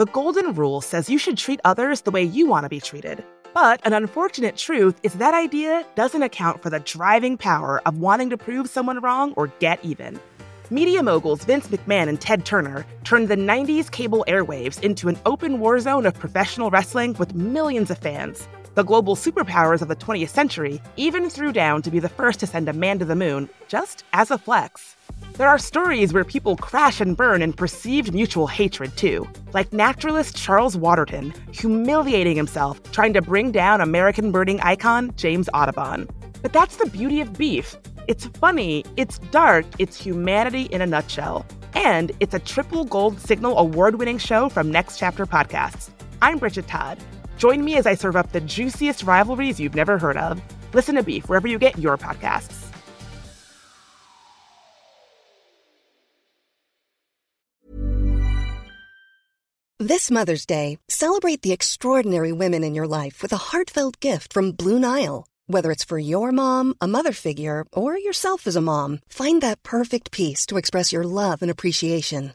The golden rule says you should treat others the way you want to be treated. But an unfortunate truth is that idea doesn't account for the driving power of wanting to prove someone wrong or get even. Media moguls Vince McMahon and Ted Turner turned the 90s cable airwaves into an open war zone of professional wrestling with millions of fans. The global superpowers of the 20th century even threw down to be the first to send a man to the moon, just as a flex. There are stories where people crash and burn in perceived mutual hatred, too, like naturalist Charles Waterton humiliating himself trying to bring down American birding icon James Audubon. But that's the beauty of beef. It's funny, it's dark, it's humanity in a nutshell. And it's a triple gold signal award winning show from Next Chapter Podcasts. I'm Bridget Todd. Join me as I serve up the juiciest rivalries you've never heard of. Listen to Beef wherever you get your podcasts. This Mother's Day, celebrate the extraordinary women in your life with a heartfelt gift from Blue Nile. Whether it's for your mom, a mother figure, or yourself as a mom, find that perfect piece to express your love and appreciation.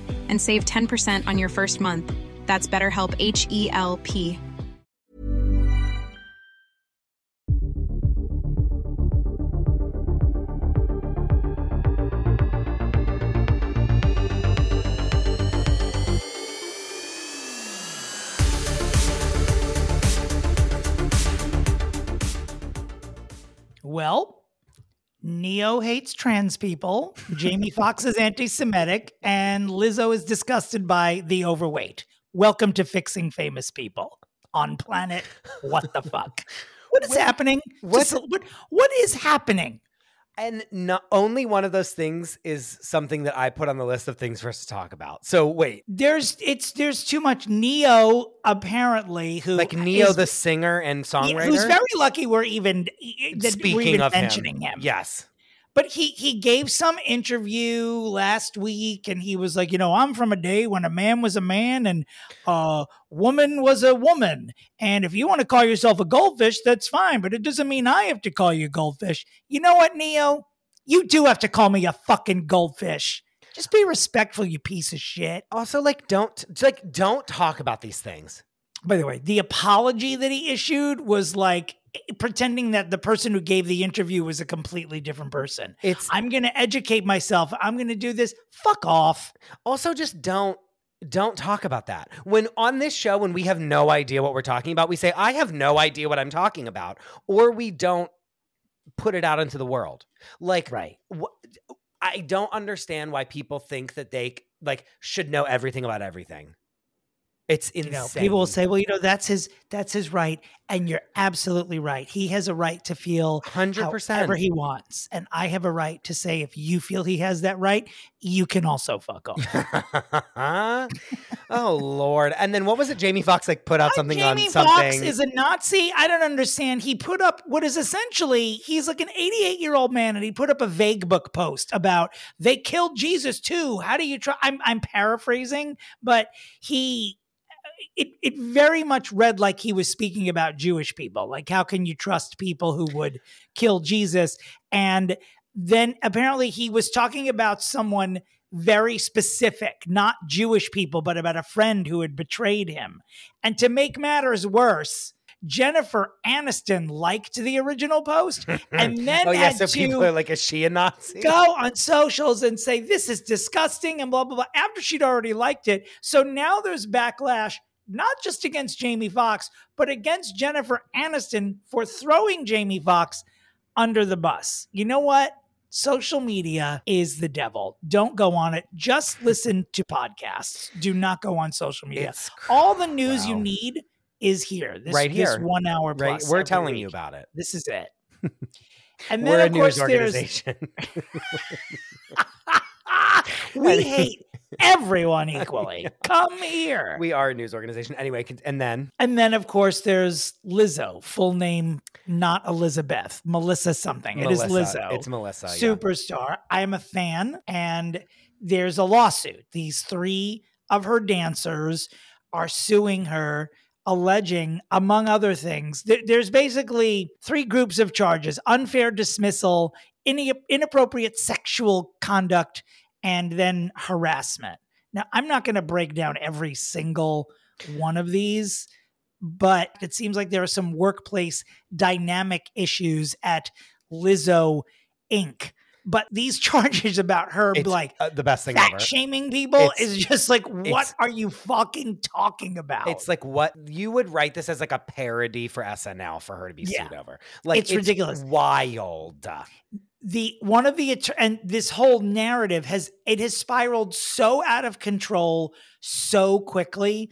and save 10% on your first month. That's BetterHelp H E L P. Well, Ne-Yo hates trans people, Jamie Foxx is anti Semitic, and Lizzo is disgusted by the overweight. Welcome to Fixing Famous People on planet What the Fuck. What is happening? what- what, what is happening? And not only one of those things is something that I put on the list of things for us to talk about. So wait, There's it's there's too much Ne-Yo apparently who like Ne-Yo is- the singer and songwriter, who's very lucky we're even that speaking we're even of mentioning him. Yes, But he he gave some interview last week and he was like, you know, I'm from a day when a man was a man and a woman was a woman. And if you want to call yourself a goldfish, that's fine, but it doesn't mean I have to call you a goldfish. You know what, Ne-Yo? You do have to call me a fucking goldfish. Just be respectful, you piece of shit. Also, like, don't like don't talk about these things. By the way, the apology that he issued was like eh, pretending that the person who gave the interview was a completely different person. It's I'm going to educate myself. I'm going to do this. Fuck off. also just don't don't talk about that. When on this show, when we have no idea what we're talking about, we say, I have no idea what I'm talking about, or we don't put it out into the world. Like, Right. wh- I don't understand why people think that they like should know everything about everything. It's You insane. know, people will say, "Well, you know, that's his that's his right," and you're absolutely right. He has a right to feel hundred percent. however he wants, and I have a right to say if you feel he has that right, you can also fuck off. oh Lord! And then what was it? Jamie Foxx like put out uh, something Jamie on something. Foxx is a Nazi. I don't understand. He put up what is essentially he's like an 88 year old man, and he put up a vague book post about they killed Jesus too. How do you try? I'm I'm paraphrasing, but he. It, it very much read like he was speaking about Jewish people. Like, how can you trust people who would kill Jesus? And then apparently he was talking about someone very specific, not Jewish people, but about a friend who had betrayed him. And to make matters worse, Jennifer Aniston liked the original post and then oh yeah, had so to people are like, is she a Nazi? go on socials and say this is disgusting and blah blah blah after she'd already liked it. So now there's backlash not just against Jamie Foxx, but against Jennifer Aniston for throwing Jamie Foxx under the bus. You know what? Social media is the devil. Don't go on it. Just listen to podcasts. Do not go on social media. It's All the news you need is here. This, Right this here. one hour Right, plus. we're every telling you about it. This is it. And We're then a of course news there's organization. we hate everyone equally. Come here. we are a news organization. Anyway, and then and then of course there's Lizzo, full name not Elizabeth, Melissa something. It is Lizzo. It's Melissa. yeah. Superstar. I am a fan and there's a lawsuit. These 3 of her dancers are suing her alleging among other things th- there's basically three groups of charges unfair dismissal ine- inappropriate sexual conduct and then harassment now i'm not going to break down every single one of these but it seems like there are some workplace dynamic issues at lizzo inc but these charges about her It's like uh, the best thing fat ever. shaming people It's- is just like what are you fucking talking about It's like what you would write this as like a parody for SNL for her to be Yeah. sued over. Like It's ridiculous. Wild. The one of the and this whole narrative has it has spiraled so out of control so quickly.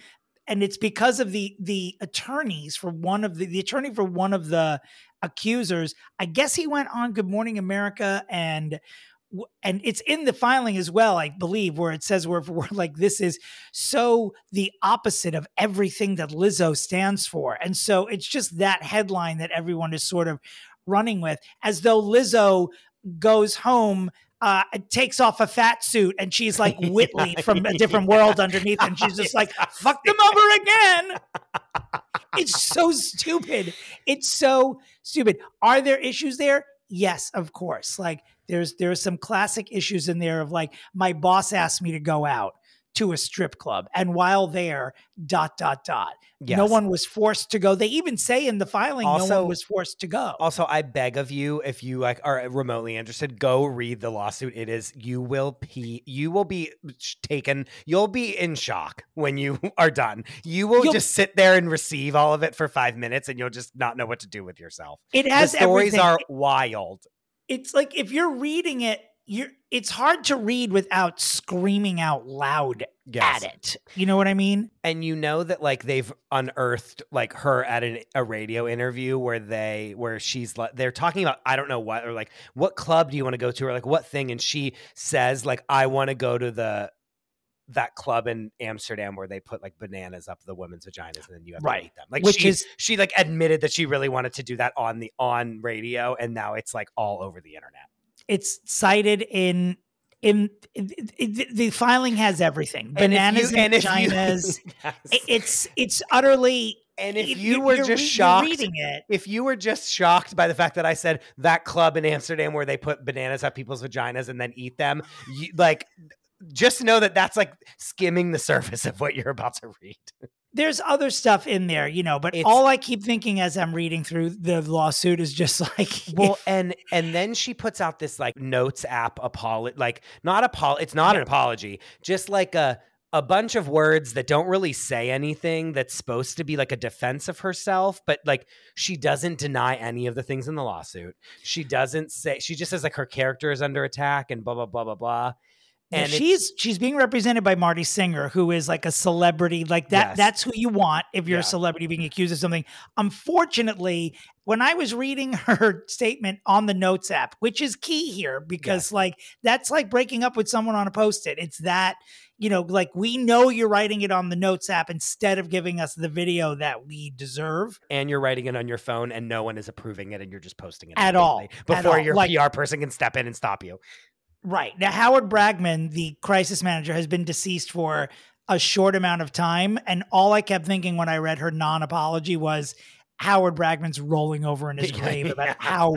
And it's because of the the attorneys for one of the the attorney for one of the accusers. I guess he went on good morning america and and it's in the filing as well i believe where it says where like this is so the opposite of everything that lizzo stands for. And so it's just that headline that everyone is sort of running with as though lizzo goes home uh, takes off a fat suit and she's like Whitley from a different world underneath, and she's just like, fuck them over again. It's so stupid. It's so stupid. Are there issues there? Yes, of course. Like there's there's some classic issues in there of like my boss asked me to go out to a strip club, and while there, dot dot dot. No one was forced to go. They even say in the filing, no one was forced to go. Also, I beg of you, if you like are remotely interested, go read the lawsuit. It is you will pee, you will be taken, you'll be in shock when you are done. You will You'll- just sit there and receive all of it for five minutes, and you'll just not know what to do with yourself. it has the stories everything. are wild. it's like if you're reading it you're it's hard to read without screaming out loud Yes. at it. You know what i mean? And you know that like they've unearthed like her at an, a radio interview where they where she's like they're talking about i don't know what or like what club do you want to go to or like what thing? And she says like i want to go to the that club in amsterdam where they put like bananas up the women's vaginas and then you have Right. to eat them. Like Which she, is- she like admitted that she really wanted to do that on the on radio and now it's like all over the internet it's cited in in, in- in- the filing has everything And if bananas you- and, you- vaginas Yes. It- it's it's utterly and if it- you were just re- shocked it if you were just shocked by the fact that I said that club in Amsterdam where they put bananas up people's vaginas and then eat them, you, like, just know that that's like skimming the surface of what you're about to read. there's other stuff in there you know but It's- all i keep thinking as i'm reading through the lawsuit is just like Well, and and then she puts out this like notes app apology, like not apol, it's not an apology, just like a a bunch of words that don't really say anything that's supposed to be like a defense of herself but like she doesn't deny any of the things in the lawsuit. She doesn't say she just says like her character is under attack and blah blah blah blah blah. Yeah, and she's she's being represented by Marty Singer, who is like a celebrity. Like that, Yes. that's who you want if you're Yeah. a celebrity being accused of something. Unfortunately, when I was reading her statement on the notes app, which is key here, because like that's like breaking up with someone on a post-it. It's that, you know, like we know you're writing it on the notes app instead of giving us the video that we deserve. and you're writing it on your phone and no one is approving it and you're just posting it At all. immediately At before all. your Like- PR person can step in and stop you. Right. Now, Howard Bragman, the crisis manager, has been deceased for a short amount of time. And all I kept thinking when I read her non apology was Howard Bragman's rolling over in his grave yeah. about how,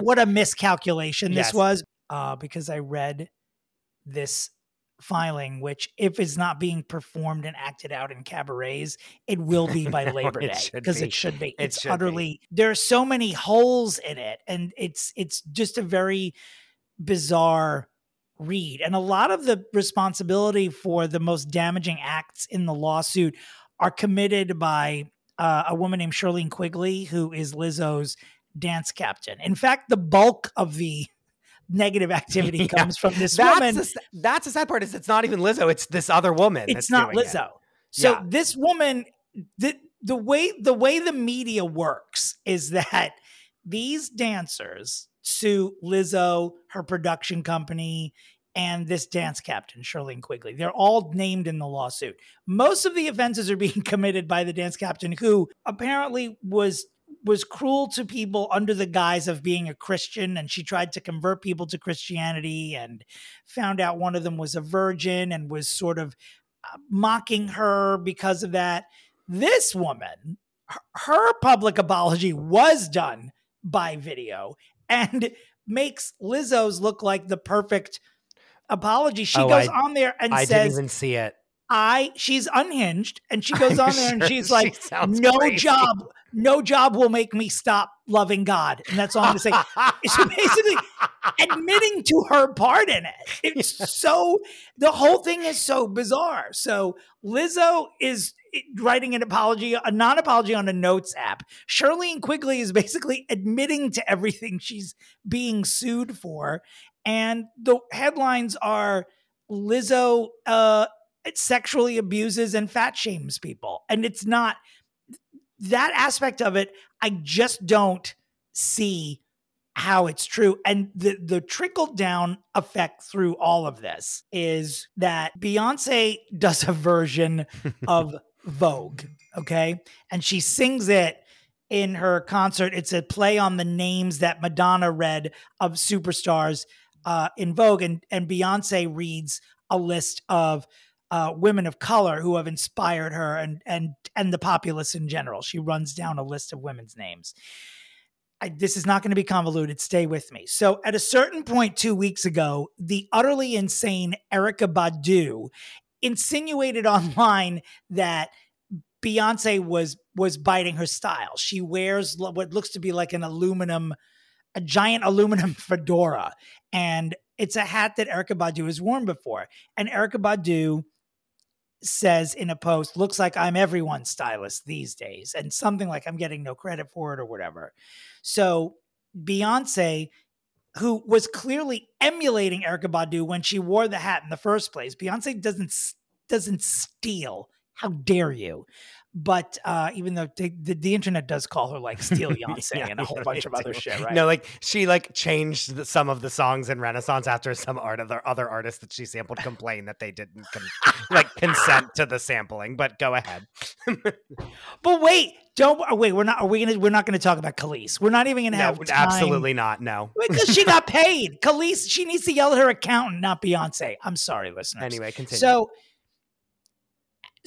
what a miscalculation this was. Uh, because I read this filing, which if it's not being performed and acted out in cabarets, it will be by No, Labor Day because be. it should be. It It's should be. utterly there are so many holes in it, and it's it's just a very bizarre read. And a lot of the responsibility for the most damaging acts in the lawsuit are committed by uh, a woman named Shirlene Quigley, who is Lizzo's dance captain. In fact, the bulk of the negative activity Yeah. comes from this That's woman. the, that's the sad part is it's not even Lizzo. It's this other woman. it's that's not doing it. Lizzo. So Yeah. this woman, the the way the way the media works is that these dancers sue Lizzo, her production company, and this dance captain, Shirlene Quigley. They're all named in the lawsuit. Most of the offenses are being committed by the dance captain, who apparently was was cruel to people under the guise of being a Christian, and she tried to convert people to Christianity, and found out one of them was a virgin, and was sort of uh, mocking her because of that. This woman, her public apology was done by video and makes Lizzo's look like the perfect apology. She Oh, goes I- on there and I didn't says, even see it. I she's unhinged and she goes I'm on there and she's like, sounds no crazy." job, no job will make me stop loving God. And that's all I'm gonna say. So basically admitting to her part in it. It's so the whole thing is so bizarre. So Lizzo is writing an apology, a non-apology on a notes app. Shirlene Quigley is basically admitting to everything she's being sued for. And the headlines are Lizzo uh sexually abuses and fat shames people. And it's not that aspect of it, I just don't see how it's true. And the the trickle down effect through all of this is that Beyonce does a version of Vogue, okay? And she sings it in her concert. It's a play on the names that Madonna read of superstars uh, in Vogue, and and Beyonce reads a list of uh, women of color who have inspired her and and and the populace in general. She runs down a list of women's names. I, this is not going to be convoluted. Stay with me. So, at a certain point two weeks ago, the utterly insane Erykah Badu insinuated online that Beyonce was was biting her style. She wears what looks to be like an aluminum, a giant aluminum fedora, and it's a hat that Erykah Badu has worn before. And Erykah Badu says in a post, "Looks like I'm everyone's stylist these days," and something like I'm getting no credit for it or whatever. So Beyonce, who was clearly emulating Erykah Badu when she wore the hat in the first place, Beyonce doesn't doesn't steal. How dare you? But uh, even though the, the, the internet does call her like Steal Beyonce Yeah, and a whole bunch they of other shit, right? No, like she like changed the, some of the songs in Renaissance after some art of the other artists that she sampled complained that they didn't con- like consent to the sampling. But go ahead. But wait, don't oh, wait. We're not. Are we gonna? We're not going to talk about Kelis. We're not even going to no, have time- absolutely not. No. because she got paid. Kelis, she needs to yell at her accountant, not Beyonce. I'm sorry, listeners. Anyway, continue. So,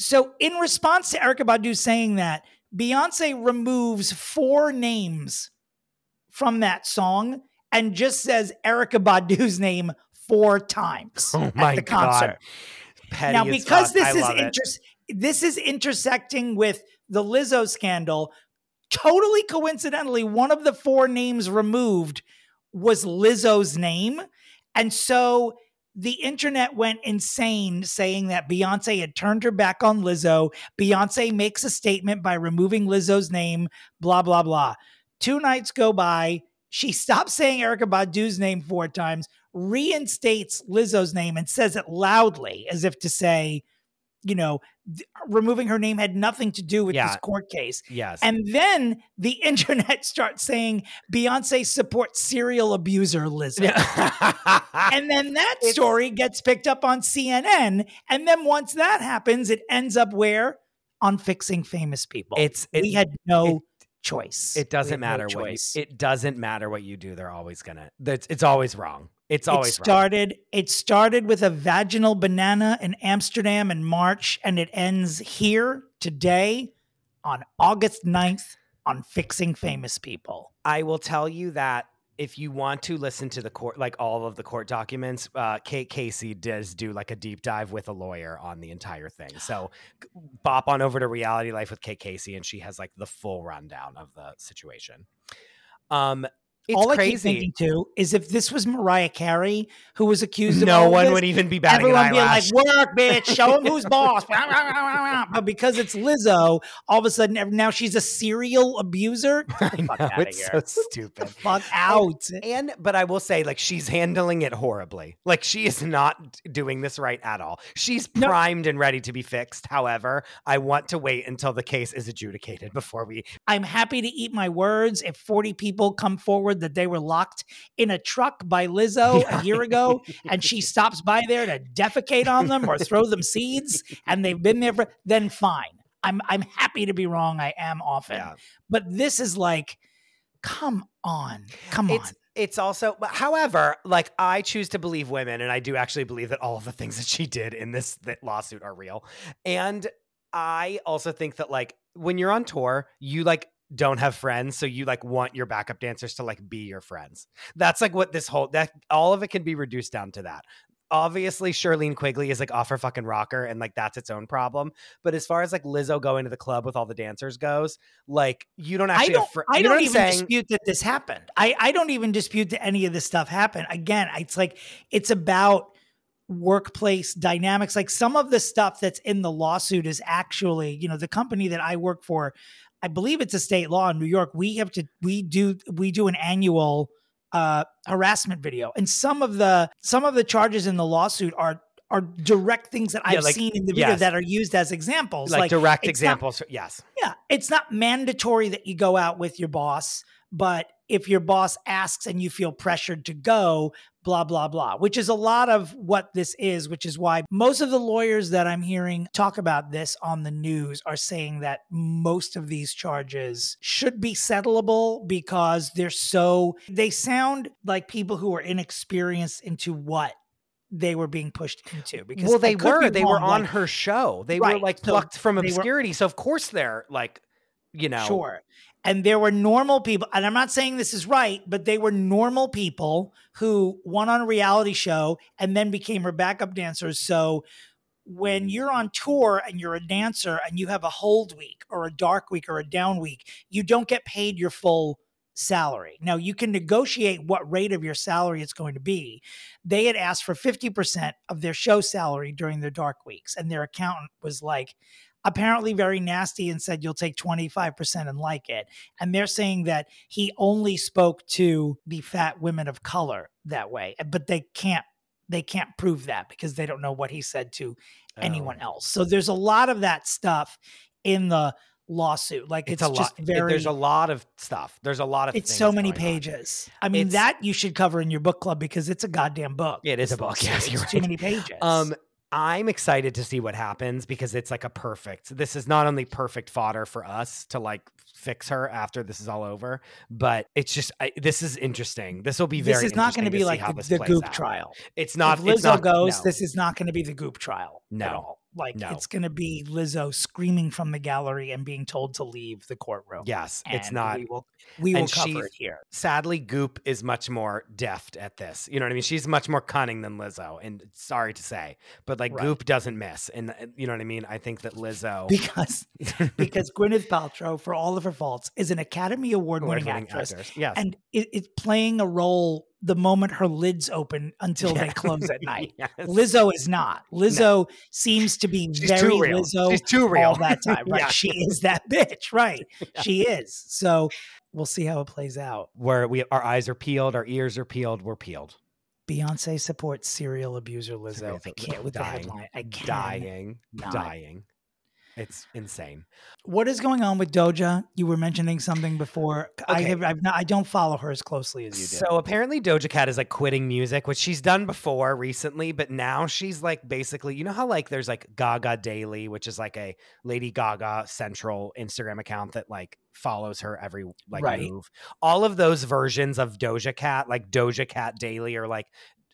so in response to Erykah Badu saying that, Beyonce removes four names from that song and just says Erykah Badu's name four times Oh at the concert. Now, because this is this is intersecting with the Lizzo scandal. Totally coincidentally, one of the four names removed was Lizzo's name, and so the internet went insane saying that Beyonce had turned her back on Lizzo. Beyonce makes a statement by removing Lizzo's name. Blah blah blah. Two nights go by. She stops saying Erykah Badu's name four times, reinstates Lizzo's name, and says it loudly as if to say, you know, th- removing her name had nothing to do with Yeah. this court case. Yes. And then the internet starts saying Beyonce supports serial abuser Lizzo. Yeah. and then that It's- story gets picked up on CNN. And then once that happens, it ends up where? On fixing famous people. it's it, we had no choice. it doesn't had no matter what you, choice. it doesn't matter what you do. They're always gonna. It's, it's always wrong. It's always it wrong. started it started with a vaginal banana in Amsterdam in March and it ends here today on August 9th on fixing famous people. I will tell you that if you want to listen to the court, like all of the court documents, uh, Kate Casey does do like a deep dive with a lawyer on the entire thing. So bop on over to Reality Life with Kate Casey, and she has like the full rundown of the situation. Um, it's All I keep thinking too is if this was Mariah Carey who was accused of no one this, would even be batting an everyone be like, "Work, bitch! Show him who's boss." but because it's Lizzo, all of a sudden now she's a serial abuser. I know, it's so stupid. Fuck out. And but I will say, like, she's handling it horribly. Like, she is not doing this right at all. She's No. primed and ready to be fixed. However, I want to wait until the case is adjudicated before we. I'm happy to eat my words if 40 people come forward that they were locked in a truck by Lizzo a year ago and she stops by there to defecate on them or throw them seeds and they've been there for then fine. I'm I'm happy to be wrong. I am often. Yeah. But this is like come on. Come It's on. it's also, however, like I choose to believe women, and I do actually believe that all of the things that she did in this that lawsuit are real. And I also think that like when you're on tour, you like don't have friends, so you like want your backup dancers to like be your friends. That's like what this whole that all of it can be reduced down to that. Obviously, Shirlene Quigley is like off her fucking rocker, and like that's its own problem. But as far as like Lizzo going to the club with all the dancers goes, like you don't I actually. don't, have fr- I don't even saying? dispute that this happened. I, I don't even dispute that any of this stuff happened. Again, it's like it's about workplace dynamics. Like some of the stuff that's in the lawsuit is actually, you know, the company that I work for, I believe it's a state law in New York. We have to we do we do an annual uh harassment video. And some of the some of the charges in the lawsuit are are direct things that Yeah, I've like- seen in the video yes. that are used as examples. like, direct it's not- examples. yes. yeah, it's not mandatory that you go out with your boss, but if your boss asks and you feel pressured to go, blah, blah, blah, which is a lot of what this is, which is why most of the lawyers that I'm hearing talk about this on the news are saying that most of these charges should be settleable because they're so, they sound like people who are inexperienced into what they were being pushed into because well, they were. They were on like- her show. They were Right, like so plucked from they were- obscurity. so of course they're like, you know, Sure. And there were normal people, and I'm not saying this is right, but they were normal people who won on a reality show and then became her backup dancers. So when mm. you're on tour and you're a dancer and you have a hold week or a dark week or a down week, you don't get paid your full salary. Now you can negotiate what rate of your salary it's going to be. They had asked for 50% of their show salary during their dark weeks, and their accountant was like, apparently very nasty and said you'll take 25% and like it. And they're saying that he only spoke to the fat women of color that way, but they can't they can't prove that because they don't know what he said to anyone Oh. else. So there's a lot of that stuff in the lawsuit. Like It's, it's, a just lot. very There's a lot of stuff. There's a lot of. it's so many going on. pages. I mean, It's- that you should cover in your book club because it's a goddamn book. It is a book, yes, you're It's too many pages. Um, I'm excited to see what happens because it's like a perfect. This is not only perfect fodder for us to like fix her after this is all over, but it's just I, this is interesting. This will be very. this is not going to be like the, the goop out. trial. It's not. if it's Lizzo not, goes, no. this is not going to be the goop trial at No. Like No. it's going to be Lizzo screaming from the gallery and being told to leave the courtroom. Yes, it's not. We will, we will cover it here. sadly, Goop is much more deft at this. You know what I mean? She's much more cunning than Lizzo, and sorry to say, but like Right. Goop doesn't miss, and uh, you know what I mean. I think that Lizzo, Because because Gwyneth Paltrow, for all of her faults, is an Academy Award winning actress, actors. yes, and it, it's playing a role the moment her lids open until they close at night. Yes. Lizzo is not. Lizzo seems to be She's very. Lizzo She's too real all that time. Right? Yeah. She is that bitch. Right. She is. So we'll see how it plays out. where we our eyes are peeled, our ears are peeled, we're peeled. Beyonce supports serial abuser Lizzo. I can't with Dying. the headline. I can't. dying, not. dying. It's insane. What is going on with Doja? You were mentioning something before. I Okay. have. I've not, I don't follow her as closely as you do. So apparently Doja Cat is like quitting music, which she's done before recently, but now she's like basically, you know how like there's like Gaga Daily, which is like a Lady Gaga central Instagram account that like follows her every like Right. move. All of those versions of Doja Cat, like Doja Cat Daily or like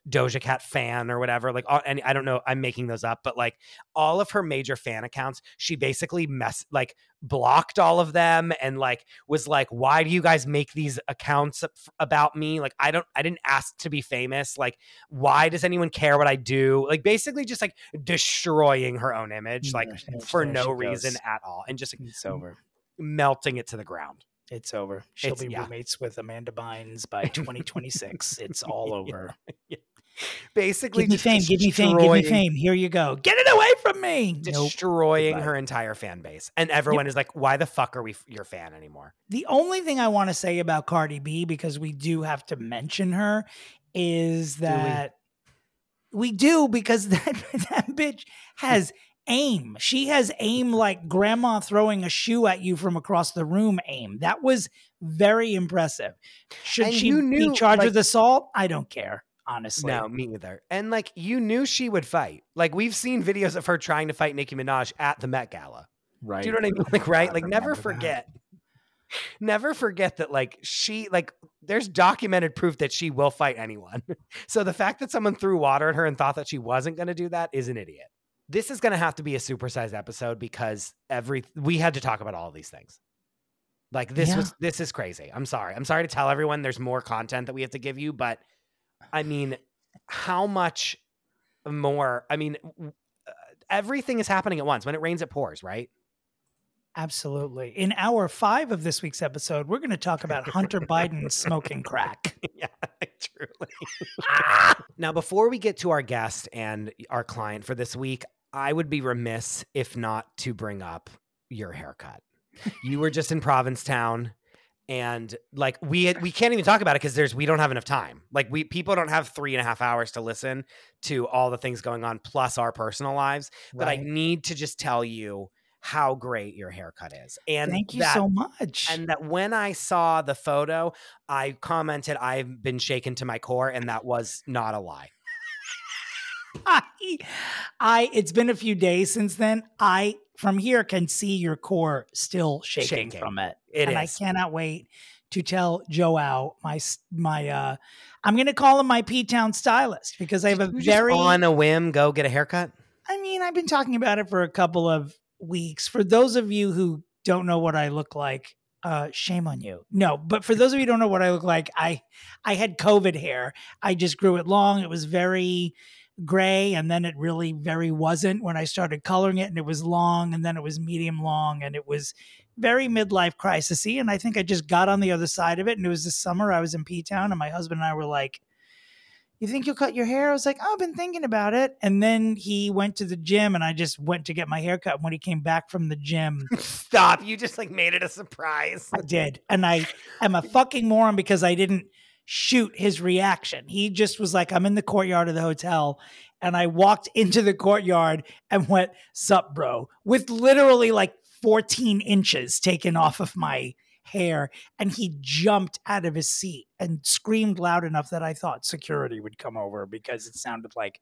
Doja Cat fan or whatever. Like, all, and I don't know, I'm making those up, but like all of her major fan accounts, she basically mess like blocked all of them and like was like, why do you guys make these accounts about me? Like, I don't, I didn't ask to be famous. Like, why does anyone care what I do? Like, basically just like destroying her own image, like for no reason at all, and just it's over, melting it to the ground. It's over. She'll It's- be yeah. roommates with Amanda Bynes by 2026. it's all over. Basically, Give me fame. Give me fame. Give me fame. Here you go. Get it away from me. Destroying Goodbye. her entire fan base. And everyone is like, why the fuck are we f- your fan anymore? The only thing I want to say about Cardi B, because we do have to mention her, is we? that we? do because that, that bitch has aim. She has aim like grandma throwing a shoe at you from across the room aim. That was very impressive. Should And she you be charged like- with assault? I don't care, honestly. No, me either. And like, you knew she would fight. Like, we've seen videos of her trying to fight Nicki Minaj at the Met Gala. Right. Do you know what I mean? Oh like, right? Like, never remember that. forget. Never forget that, like, she, like, there's documented proof that she will fight anyone. so the fact that someone threw water at her and thought that she wasn't going to do that is an idiot. This is going to have to be a supersized episode because every, we had to talk about all of these things. Like, this Yeah. was, this is crazy. I'm sorry. I'm sorry to tell everyone there's more content that we have to give you, but I mean, how much more? I mean, uh, everything is happening at once. When it rains, it pours, right? Absolutely. In hour five of this week's episode, we're going to talk about Hunter Biden smoking crack. yeah, truly. now, before we get to our guest and our client for this week, I would be remiss if not to bring up your haircut. You were just in Provincetown. And like we had, we can't even talk about it because there's we don't have enough time. Like we people don't have three and a half hours to listen to all the things going on plus our personal lives. But I need to just tell you how great your haircut is. And Thank you that- so much. and that when I saw the photo, I commented, I've been shaken to my core, and that was not a lie. I, I, it's been a few days since then. I, from here, can see your core still shaking, Shaking. from it. It and I cannot wait to tell Joao, my, my, uh, I'm going to call him my P Town stylist because I have a very, on a whim go get a haircut. I mean, I've been talking about it for a couple of weeks. For those of you who don't know what I look like, uh, shame on you. No, but for those of you who don't know what I look like, I I had COVID hair. I just grew it long. It was very gray, and then it really very wasn't when I started coloring it, and it was long, and then it was medium long, and it was very midlife crisisy. And I think I just got on the other side of it. And it was this summer I was in P Town, and my husband and I were like, you think you'll cut your hair? I was like, oh, I've been thinking about it. And then he went to the gym and I just went to get my hair cut. And when he came back from the gym, Stop! You just like made it a surprise. I did. And I am a fucking moron because I didn't shoot his reaction. He just was like, I'm in the courtyard of the hotel. And I walked into the courtyard and went, Sup, bro, with literally like 14 inches taken off of my hair. And he jumped out of his seat and screamed loud enough that I thought security would come over because it sounded like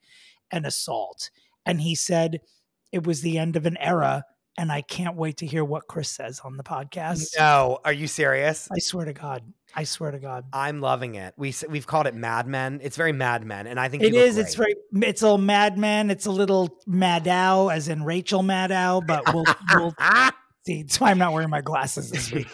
an assault. And he said it was the end of an era. And I can't wait to hear what Chris says on the podcast. No, are you serious? I swear to God. I swear to God. I'm loving it. We we've called it Mad Men. It's very Mad Men, and I think It is. It's very. It's a little Mad Men. It's a little Maddow, as in Rachel Maddow. But we'll, we'll see. That's why I'm not wearing my glasses this week.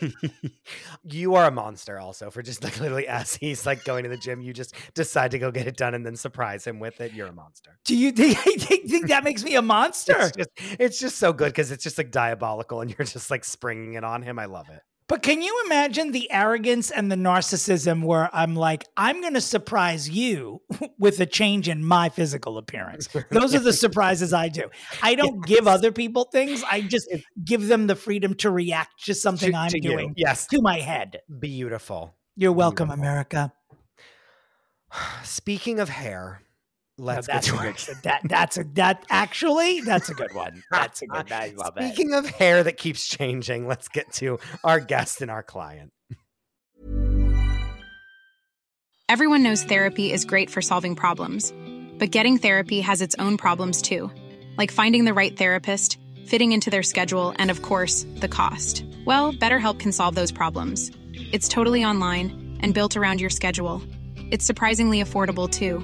you are a monster also for just like literally as he's like going to the gym you just decide to go get it done and then surprise him with it you're a monster Do you think, think, think that makes me a monster? it's just, it's just so good because it's just like diabolical and you're just like springing it on him i love it But can you imagine the arrogance and the narcissism where I'm like, I'm going to surprise you with a change in my physical appearance? Those are the surprises I do. I don't give other people things. I just give them the freedom to react to something To- I'm to you. doing yes to my head. beautiful You're welcome, Beautiful. America. speaking of hair Now, let's that's get a to our good, that that's a that actually that's a good one. That's a good. I love it. Speaking of hair that keeps changing, let's get to our guest and our client. Everyone knows therapy is great for solving problems, but getting therapy has its own problems too, like finding the right therapist, fitting into their schedule, and of course, the cost. Well, BetterHelp can solve those problems. It's totally online and built around your schedule. It's surprisingly affordable too.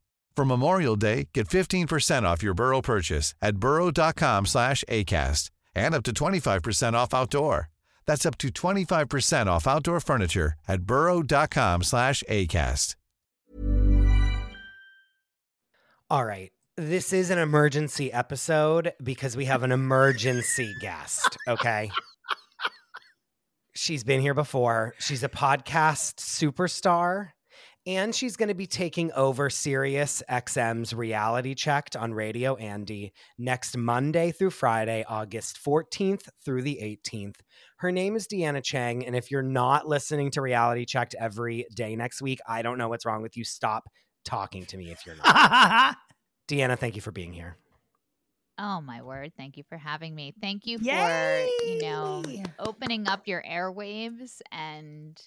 For Memorial Day, get 15% off your Burrow purchase at burrow.com slash ACAST and up to 25% off outdoor. That's up to 25% off outdoor furniture at burrow.com slash ACAST. All right. This is an emergency episode because we have an emergency guest. Okay. She's been here before. She's a podcast superstar. And she's going to be taking over Sirius XM's reality checked on Radio Andy next Monday through Friday, August 14th through the 18th. Her name is Deanna Cheng. And if you're not listening to Reality Checked every day next week, I don't know what's wrong with you. Stop talking to me if you're not. Deanna, thank you for being here. Oh my word. Thank you for having me. Thank you for, Yay! you know, opening up your airwaves and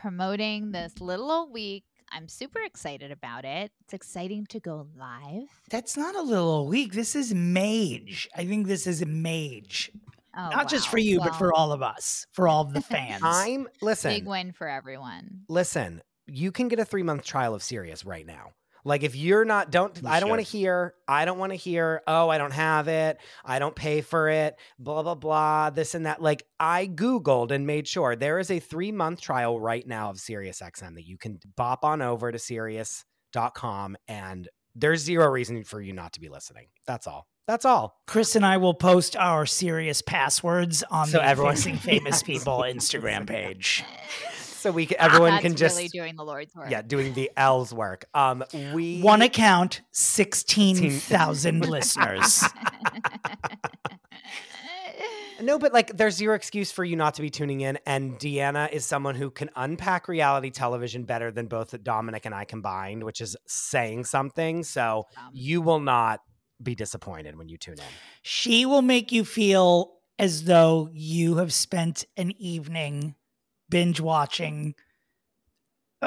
promoting this little old week. I'm super excited about it. It's exciting to go live. That's not a little week. This is mage. I think this is mage. Oh, Not just for you, but for all of us, for all of the fans. I'm listen. big win for everyone. listen. You can get a three month trial of Sirius right now. Like if you're not, don't You I don't want to hear. I don't want to hear. Oh, I don't have it. I don't pay for it. Blah blah blah. This and that. Like I googled and made sure there is a three month trial right now of Sirius XM that you can bop on over to Sirius.com and there's zero reason for you not to be listening. That's all. That's all. Chris and I will post our Sirius passwords on So the everyone- Fixing Famous Yes. People Instagram page. So we can, everyone That's can just really doing the Lord's work. yeah doing the L's work. Um, we One account, 16,000 listeners. No, but like there's zero excuse for you not to be tuning in. And Deanna is someone who can unpack reality television better than both Dominick and I combined, which is saying something. So Um, you will not be disappointed when you tune in. She will make you feel as though you have spent an evening binge watching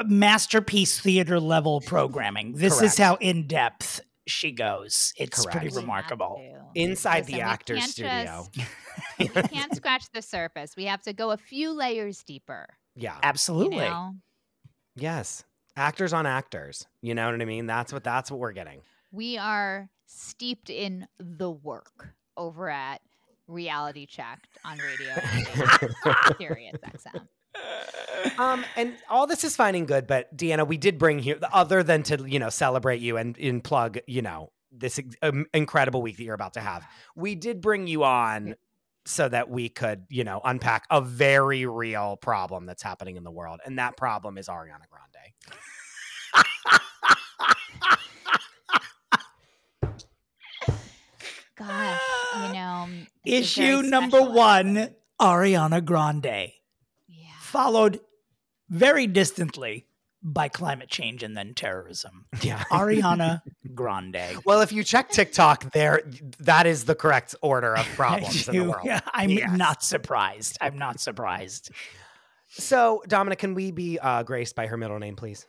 masterpiece theater level programming. This Correct. is how in depth she goes. It's Correct. pretty remarkable. Inside Listen, the we actor's studio. just- we can't scratch the surface. We have to go a few layers deeper. Yeah. You Absolutely. know? Yes. Actors on actors. You know what I mean? That's what that's what we're getting. We are steeped in the work over at Reality Checked on radio. Sirius XM. Um, and all this is fine and good, but Deanna, we did bring you other than to you know celebrate you and, and plug you know this um, incredible week that you're about to have. We did bring you on so that we could you know unpack a very real problem that's happening in the world, and that problem is Ariana Grande. Gosh, you know, it's a very Issue number one. Ariana Grande, Yeah. Followed very distantly by climate change and then terrorism. Yeah. Ariana Grande. Well, if you check TikTok, there that is the correct order of I problems in the world. yeah, I'm Yes. not surprised. I'm not surprised. So, Dominick, can we be uh, graced by her middle name, please?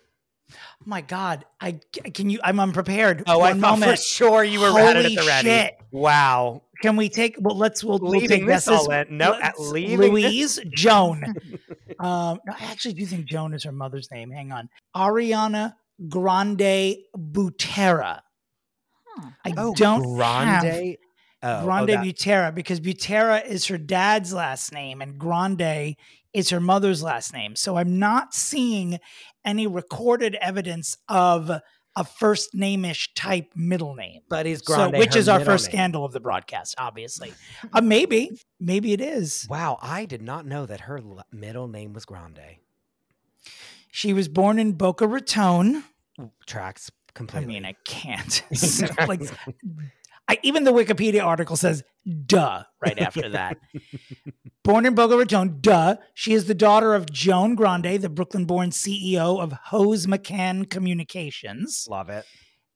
My God, I can you. I'm unprepared. Oh, I One thought for sure you were it at Holy the ready. shit. Wow. Can we take? Well, let's. We'll, we'll Leaving take this guesses. all in. No, at Let's- this- Louise Joan. um, no, I actually do think Joan is her mother's name. Hang on, Ariana Grande Butera. Huh. I Oh, don't Grande. Oh, oh, Grande that- Butera because Butera is her dad's last name and Grande is her mother's last name. So I'm not seeing any recorded evidence of a first name-ish type middle name. but is So, Grande which is our first name? scandal of the broadcast, obviously. uh, maybe, maybe it is. Wow, I did not know that her l- middle name was Grande. She was born in Boca Raton. Tracks completely. I mean, I can't. Like, I, even the Wikipedia article says "duh" right after that. born in Boca Raton, duh. She is the daughter of Joan Grande, the Brooklyn-born CEO of Hose McCann Communications, Love it.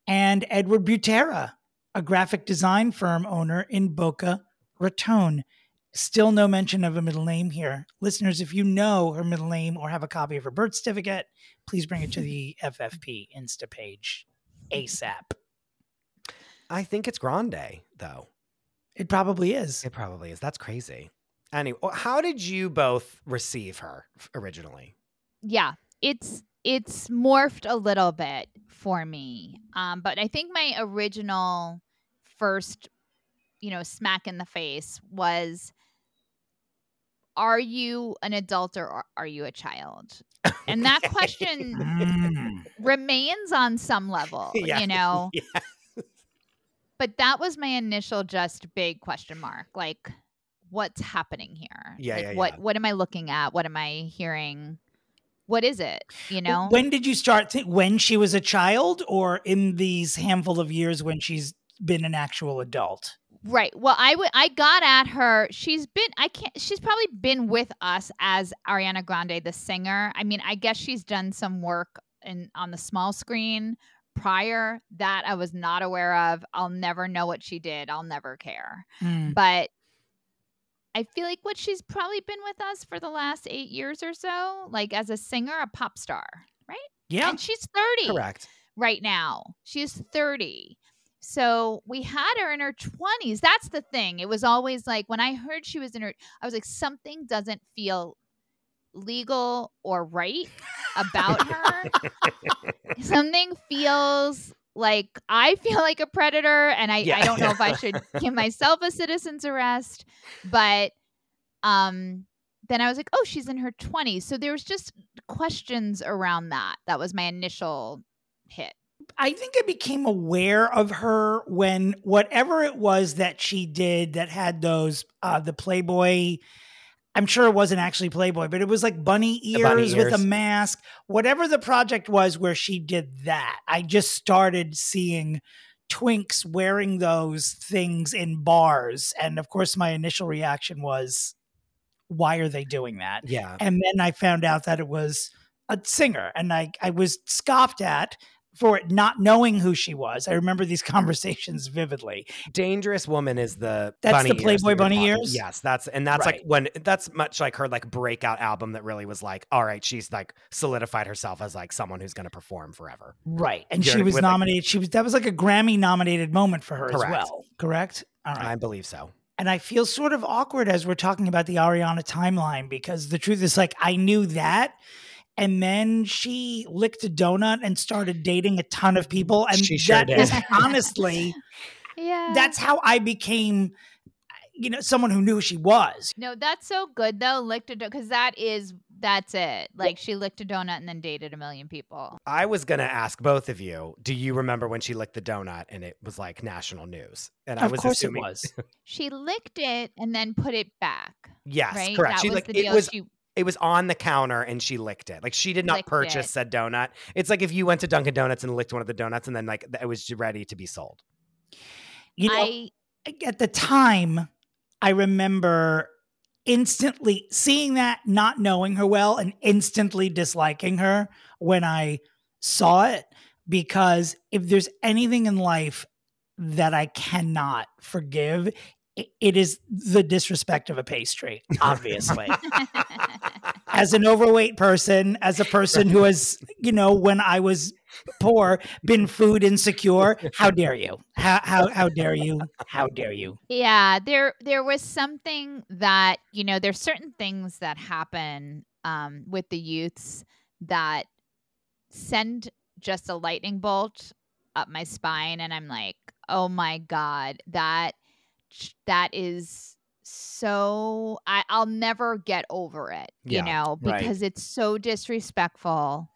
and Edward Butera, a graphic design firm owner in Boca Raton. Still no mention of a middle name here. Listeners, if you know her middle name or have a copy of her birth certificate, please bring it to the FFP Insta page ASAP. I think it's Grande, though. It probably is. It probably is. That's crazy. Anyway, how did you both receive her originally? Yeah, it's it's morphed a little bit for me. Um, but I think my original first, you know, smack in the face was are you an adult or are you a child? And that question Mm. remains on some level, Yeah. you know. Yeah. But that was my initial just big question mark. Like what's happening here? Yeah, like, yeah, what yeah. what am I looking at? What am I hearing? What is it? You know? When did you start? Th- when she was a child, or in these handful of years when she's been an actual adult? Right. Well, I would I got at her. She's been I can't she's probably been with us as Ariana Grande the singer. I mean, I guess she's done some work in on the small screen prior that I was not aware of. I'll never know what she did. I'll never care. Mm. But I feel like what she's probably been with us for the last 8 years or so, like as a singer, a pop star, right? Yeah. And she's 30 Correct. right now. She's 30. So we had her in her 20s. That's the thing. It was always like when I heard she was in her, I was like, something doesn't feel legal or right about her. something feels like I feel like a predator, and I, Yeah. I don't know if I should give myself a citizen's arrest, but um then I was like, oh, she's in her 20s. So there was just questions around that. That was my initial hit. I think I became aware of her when whatever it was that she did that had those uh the Playboy I'm sure it wasn't actually Playboy, but it was like bunny ears, bunny with a mask. Whatever the project was where she did that, I just started seeing twinks wearing those things in bars. And of course, my initial reaction was, why are they doing that? Yeah. And then I found out that it was a singer, and I I was scoffed at for not knowing who she was. I remember these conversations vividly. Dangerous Woman is the That's the Playboy you're bunny ears? Yes, that's and that's Right. like when that's much like her like breakout album that really was like, all right, she's like solidified herself as like someone who's going to perform forever. Right. And You're she was with, like- nominated. She was that was like a Grammy nominated moment for her Correct. as well. Correct? All right. I believe so. and I feel sort of awkward as we're talking about the Ariana timeline because the truth is like I knew that. And then she licked a donut and started dating a ton of people. And She sure that did. is honestly, Yeah. that's how I became, you know, someone who knew who she was. no, that's so good though. Licked a donut because that is that's it. Like she licked a donut and then dated a million people. I was going to ask both of you, do you remember when she licked the donut and it was like national news? And I was course assuming it was. She licked it and then put it back. Yes, right. correct. That she was like the it deal. was She- it was on the counter and she licked it. Like she did not Licked purchase it. said donut. It's like if you went to Dunkin' Donuts and licked one of the donuts and then like it was ready to be sold. You know, I at the time, I remember instantly seeing that, not knowing her well, and instantly disliking her when I saw it. Because if there's anything in life that I cannot forgive, it is the disrespect of a pastry, obviously. as an overweight person, as a person who has, you know, when I was poor, been food insecure, how dare you? How how how dare you? How dare you? Yeah, there there was something that, you know, there's certain things that happen um with the youths that send just a lightning bolt up my spine and I'm like, "Oh my god, that that is so I I'll never get over it, you Yeah, know, right. because it's so disrespectful.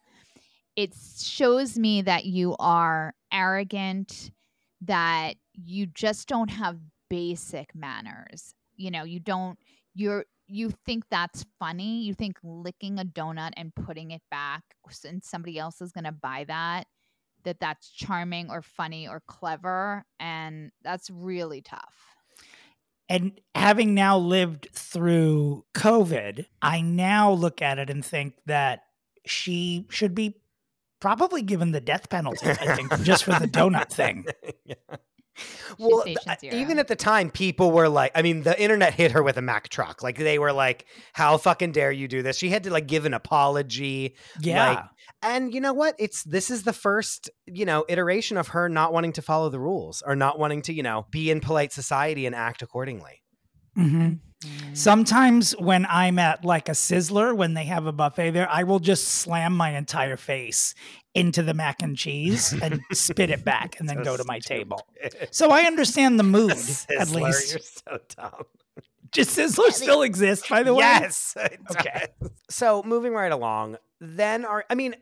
It shows me that you are arrogant, that you just don't have basic manners. You know, you don't you're you think that's funny. You think licking a donut and putting it back and somebody else is going to buy that that that's charming or funny or clever and that's really tough. And having now lived through COVID, I now look at it and think that she should be Probably given the death penalty, I think, just for the donut thing. yeah. Well, th- even at the time, people were like, I mean, the internet hit her with a Mack truck. Like they were like, "How fucking dare you do this?" She had to like give an apology. Yeah. Like, and you know what? It's this is the first, you know, iteration of her not wanting to follow the rules or not wanting to, you know, be in polite society and act accordingly. Mm-hmm. Sometimes when I'm at like a Sizzler, when they have a buffet there, I will just slam my entire face into the mac and cheese and spit it back and then So go to my stupid. table. So I understand the mood, at Sizzler, least. you're so dumb. Does Sizzler still exist, by the way? Yes. Okay. So moving right along, then our I mean,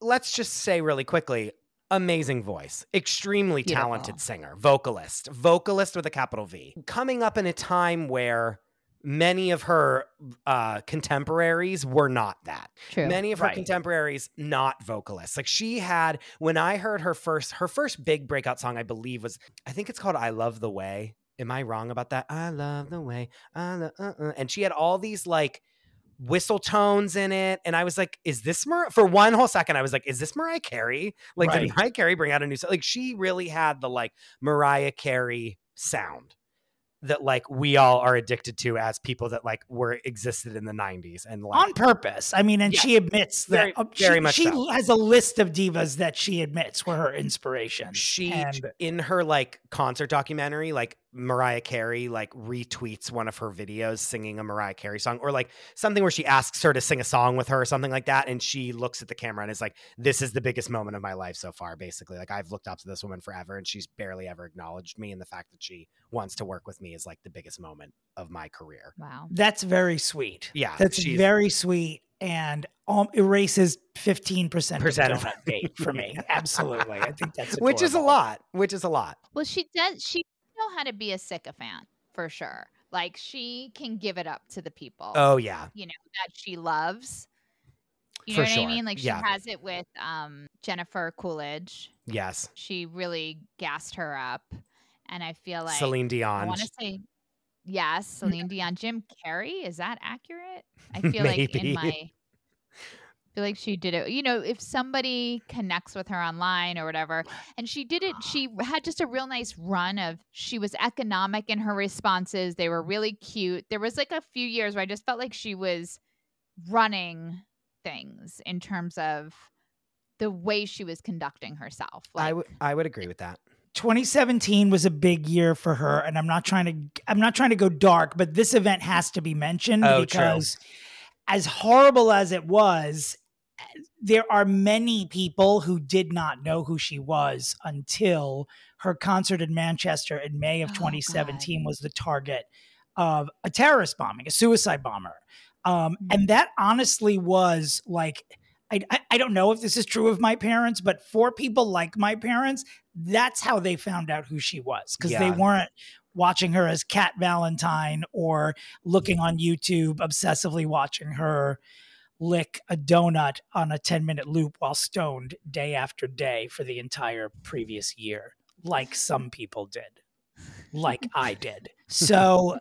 let's just say really quickly, amazing voice, extremely Beautiful. talented singer, vocalist, vocalist with a capital V. Coming up in a time where many of her uh contemporaries were not that. True. Many of her Right. contemporaries not vocalists. Like she had when I heard her first her first big breakout song I believe was I think it's called I Love the Way. Am I wrong about that? I love the way. I lo- uh, uh. and she had all these like whistle tones in it and I was like is this Mar-? for one whole second I was like is this Mariah Carey? Like Right. did Mariah Carey bring out a new song? Like she really had the like Mariah Carey sound that like we all are addicted to as people that like were existed in the 90s and like On purpose. I mean, and Yes. she admits that Very- oh, very she, much she so. has a list of divas that she admits were her inspiration. she and in her like concert documentary like mariah carey like retweets one of her videos singing a mariah carey song or like something where she asks her to sing a song with her or something like that and she looks at the camera and is like this is the biggest moment of my life so far basically like i've looked up to this woman forever and she's barely ever acknowledged me and the fact that she wants to work with me is like the biggest moment of my career Wow. that's very sweet. yeah That's she's- very sweet and um, erases 15% Percent of of- donut date for me. Absolutely. I think that's which is a lot which is a lot Well, she does. She know how to be a sycophant for sure. Like she can give it up to the people. oh yeah you know that she loves. You For know what sure. I mean? Like she Yeah. has it with um Jennifer Coolidge. yes She really gassed her up, and I feel like celine Dion. I want to say yes, Celine Dion, Jim Carrey. Is that accurate? I feel like in my feel like she did it. You know, if somebody connects with her online or whatever, and she did it, she had just a real nice run of she was economic in her responses. They were really cute. There was like a few years where I just felt like she was running things in terms of the way she was conducting herself. i Like, would i would agree with that 2017 was a big year for her and I'm not trying to I'm not trying to go dark, but this event has to be mentioned Oh, true. because as horrible as it was, there are many people who did not know who she was until her concert in Manchester in May of Oh, 2017 was the target of a terrorist bombing, a suicide bomber. Um, Mm. and that honestly was like, I, I, I don't know if this is true of my parents, but for people like my parents, that's how they found out who she was because they weren't watching her as Cat Valentine or looking on YouTube, obsessively watching her lick a donut on a 10 minute loop while stoned day after day for the entire previous year, like some people did, like I did. So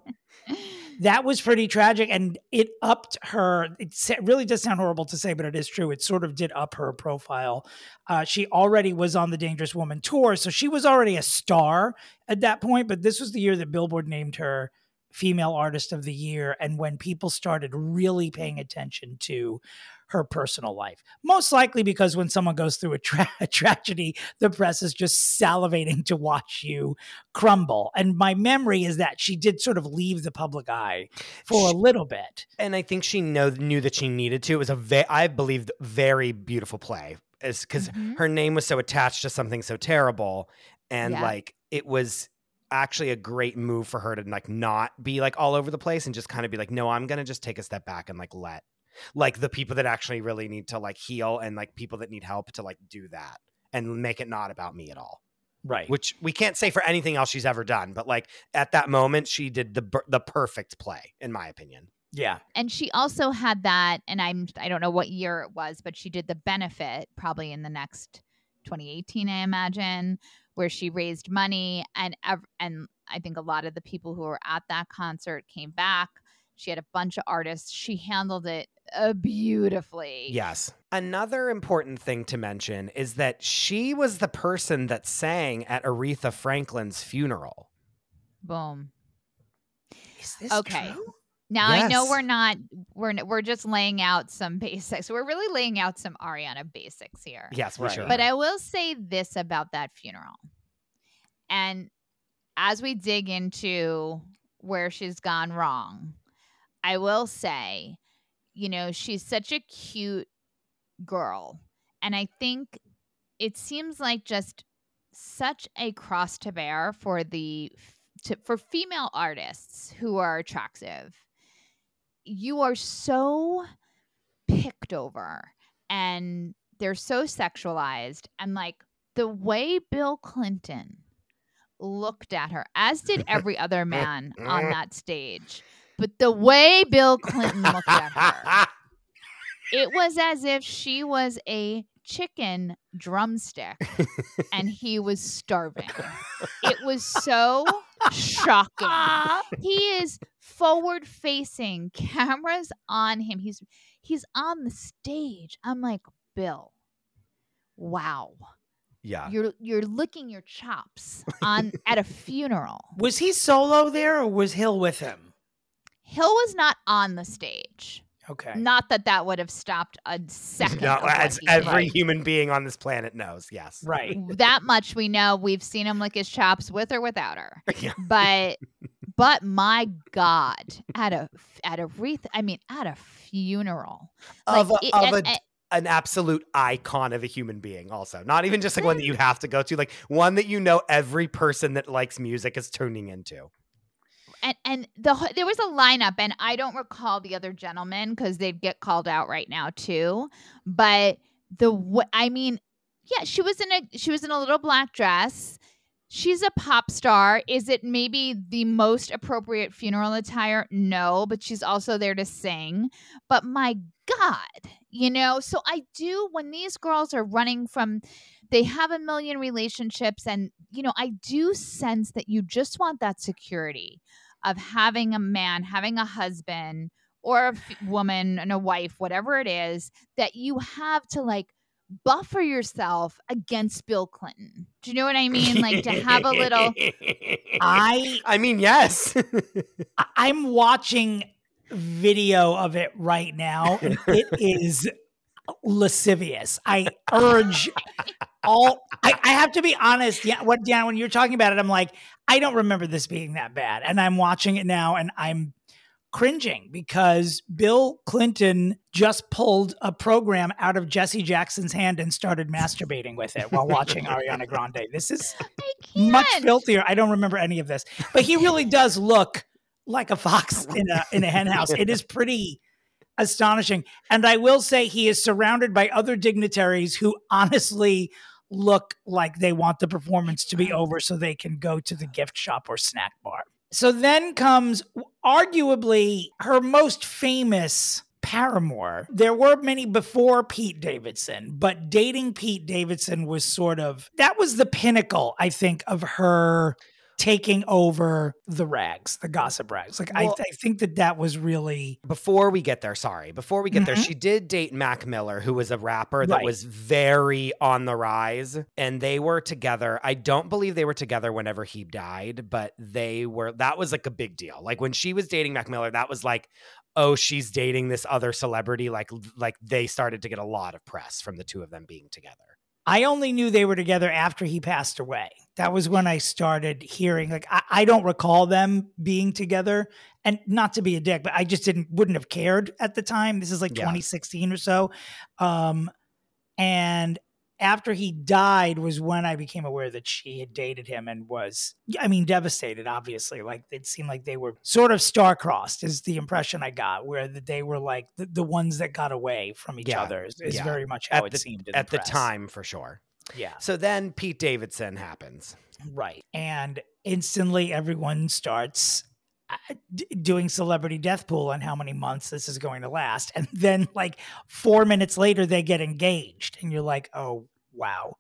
that was pretty tragic and it upped her it really does sound horrible to say but it is true. It sort of did up her profile. Uh, she already was on the dangerous woman tour so she was already a star at that point but this was the year that billboard named her female artist of the year and when people started really paying attention to her personal life most likely because when someone goes through a, tra- a tragedy the press is just salivating to watch you crumble and my memory is that she did sort of leave the public eye for a little bit and I think she know knew that she needed to. It was a ve- I believe very beautiful play, because Mhm. her name was so attached to something so terrible, and Yeah. like it was actually a great move for her to like not be like all over the place and just kind of be like, no, I'm gonna just take a step back and like let like the people that actually really need to like heal and like people that need help to like do that and make it not about me at all. Right. Which we can't say for anything else she's ever done but like at that moment she did the the perfect play in my opinion. Yeah. And she also had that and i'm i don't know what year it was but she did the benefit probably in the next 2018 i imagine where she raised money and ev- and i think a lot of the people who were at that concert came back she had a bunch of artists she handled it uh, beautifully. Yes. Another important thing to mention is that she was the person that sang at Aretha Franklin's funeral. Boom. Is this Okay. true? Now I know we're not we're we're just laying out some basics. We're really laying out some Ariana basics here. Yes, we Right. sure. But. I will say this about that funeral. And as we dig into where she's gone wrong, I will say, you know, she's such a cute girl. And I think it seems like just such a cross to bear for the to, for female artists who are attractive. You are so picked over and they're so sexualized. And like the way Bill Clinton looked at her as did every other man on that stage but the way Bill Clinton looked at her it was as if she was a chicken drumstick and he was starving. It was so shocking he is forward facing cameras on him. He's he's on the stage. I'm like bill wow. Yeah. you're you're licking your chops on at a funeral. Was he solo there or was Hill with him? hill was not on the stage Okay. not that that would have stopped a second No, of what as he every did. human being on this planet knows. Yes. Right. that much we know we've seen him lick his chops with or without her Yeah. but but my god at a at a wreath i mean at a funeral Of, Like, a, it- of and- a, and- an absolute icon of a human being, also. Not even just like one that mm. you have to go to, like one that you know every person that likes music is tuning into. And and the there was a lineup and i don't recall the other gentlemen because they'd get called out right now too but the i mean yeah she was in a she was in a little black dress. She's a pop star. Is it maybe the most appropriate funeral attire? No but she's also there to sing. But my god you know so i do when these girls are running from they have a million relationships and you know i do sense that you just want that security of having a man, having a husband or a f- woman and a wife, whatever it is, that you have to like buffer yourself against Bill Clinton. Do you know what I mean? Like to have a little I I mean, yes. I- I'm watching video of it right now, it is lascivious. I urge all. I, I have to be honest. Yeah, what Dan? When you're talking about it, I'm like, I don't remember this being that bad, and I'm watching it now, and I'm cringing because Bill Clinton just pulled a program out of Jesse Jackson's hand and started masturbating with it while watching Ariana Grande. This is much filthier. I don't remember any of this, but he really does look like a fox in a in a hen house. It is pretty astonishing, and I will say he is surrounded by other dignitaries who honestly look like they want the performance to be over so they can go to the gift shop or snack bar. So then comes arguably her most famous paramour. There were many before Pete Davidson, but dating Pete Davidson was sort of that was the pinnacle, I think, of her taking over the rags, the gossip rags. Like Well- I, I think that that was really before we get there, sorry, before we get there, Mhm. she did date Mac Miller, who was a rapper that Right. was very on the rise, and they were together. I don't believe they were together whenever he died, but they were. That was like a big deal. Like when she was dating Mac Miller, that was like, oh, she's dating this other celebrity. Like, like they started to get a lot of press from the two of them being together. I only knew they were together after he passed away. That was when I started hearing like I, I don't recall them being together. And not to be a dick, but I just didn't wouldn't have cared at the time. This is like Yeah. 2016 or so. Um and after he died was when I became aware that she had dated him and was I mean devastated obviously like it seemed like they were sort of star-crossed is the impression I got where that they were like the, the ones that got away from each Yeah. other is, Yeah. very much how At it the- seemed At the press. time, for sure. Yeah So then Pete Davidson happens. Right. And instantly everyone starts uh, doing celebrity death pool on how many months this is going to last. And then, like, four minutes later, they get engaged. And you're like, oh, wow.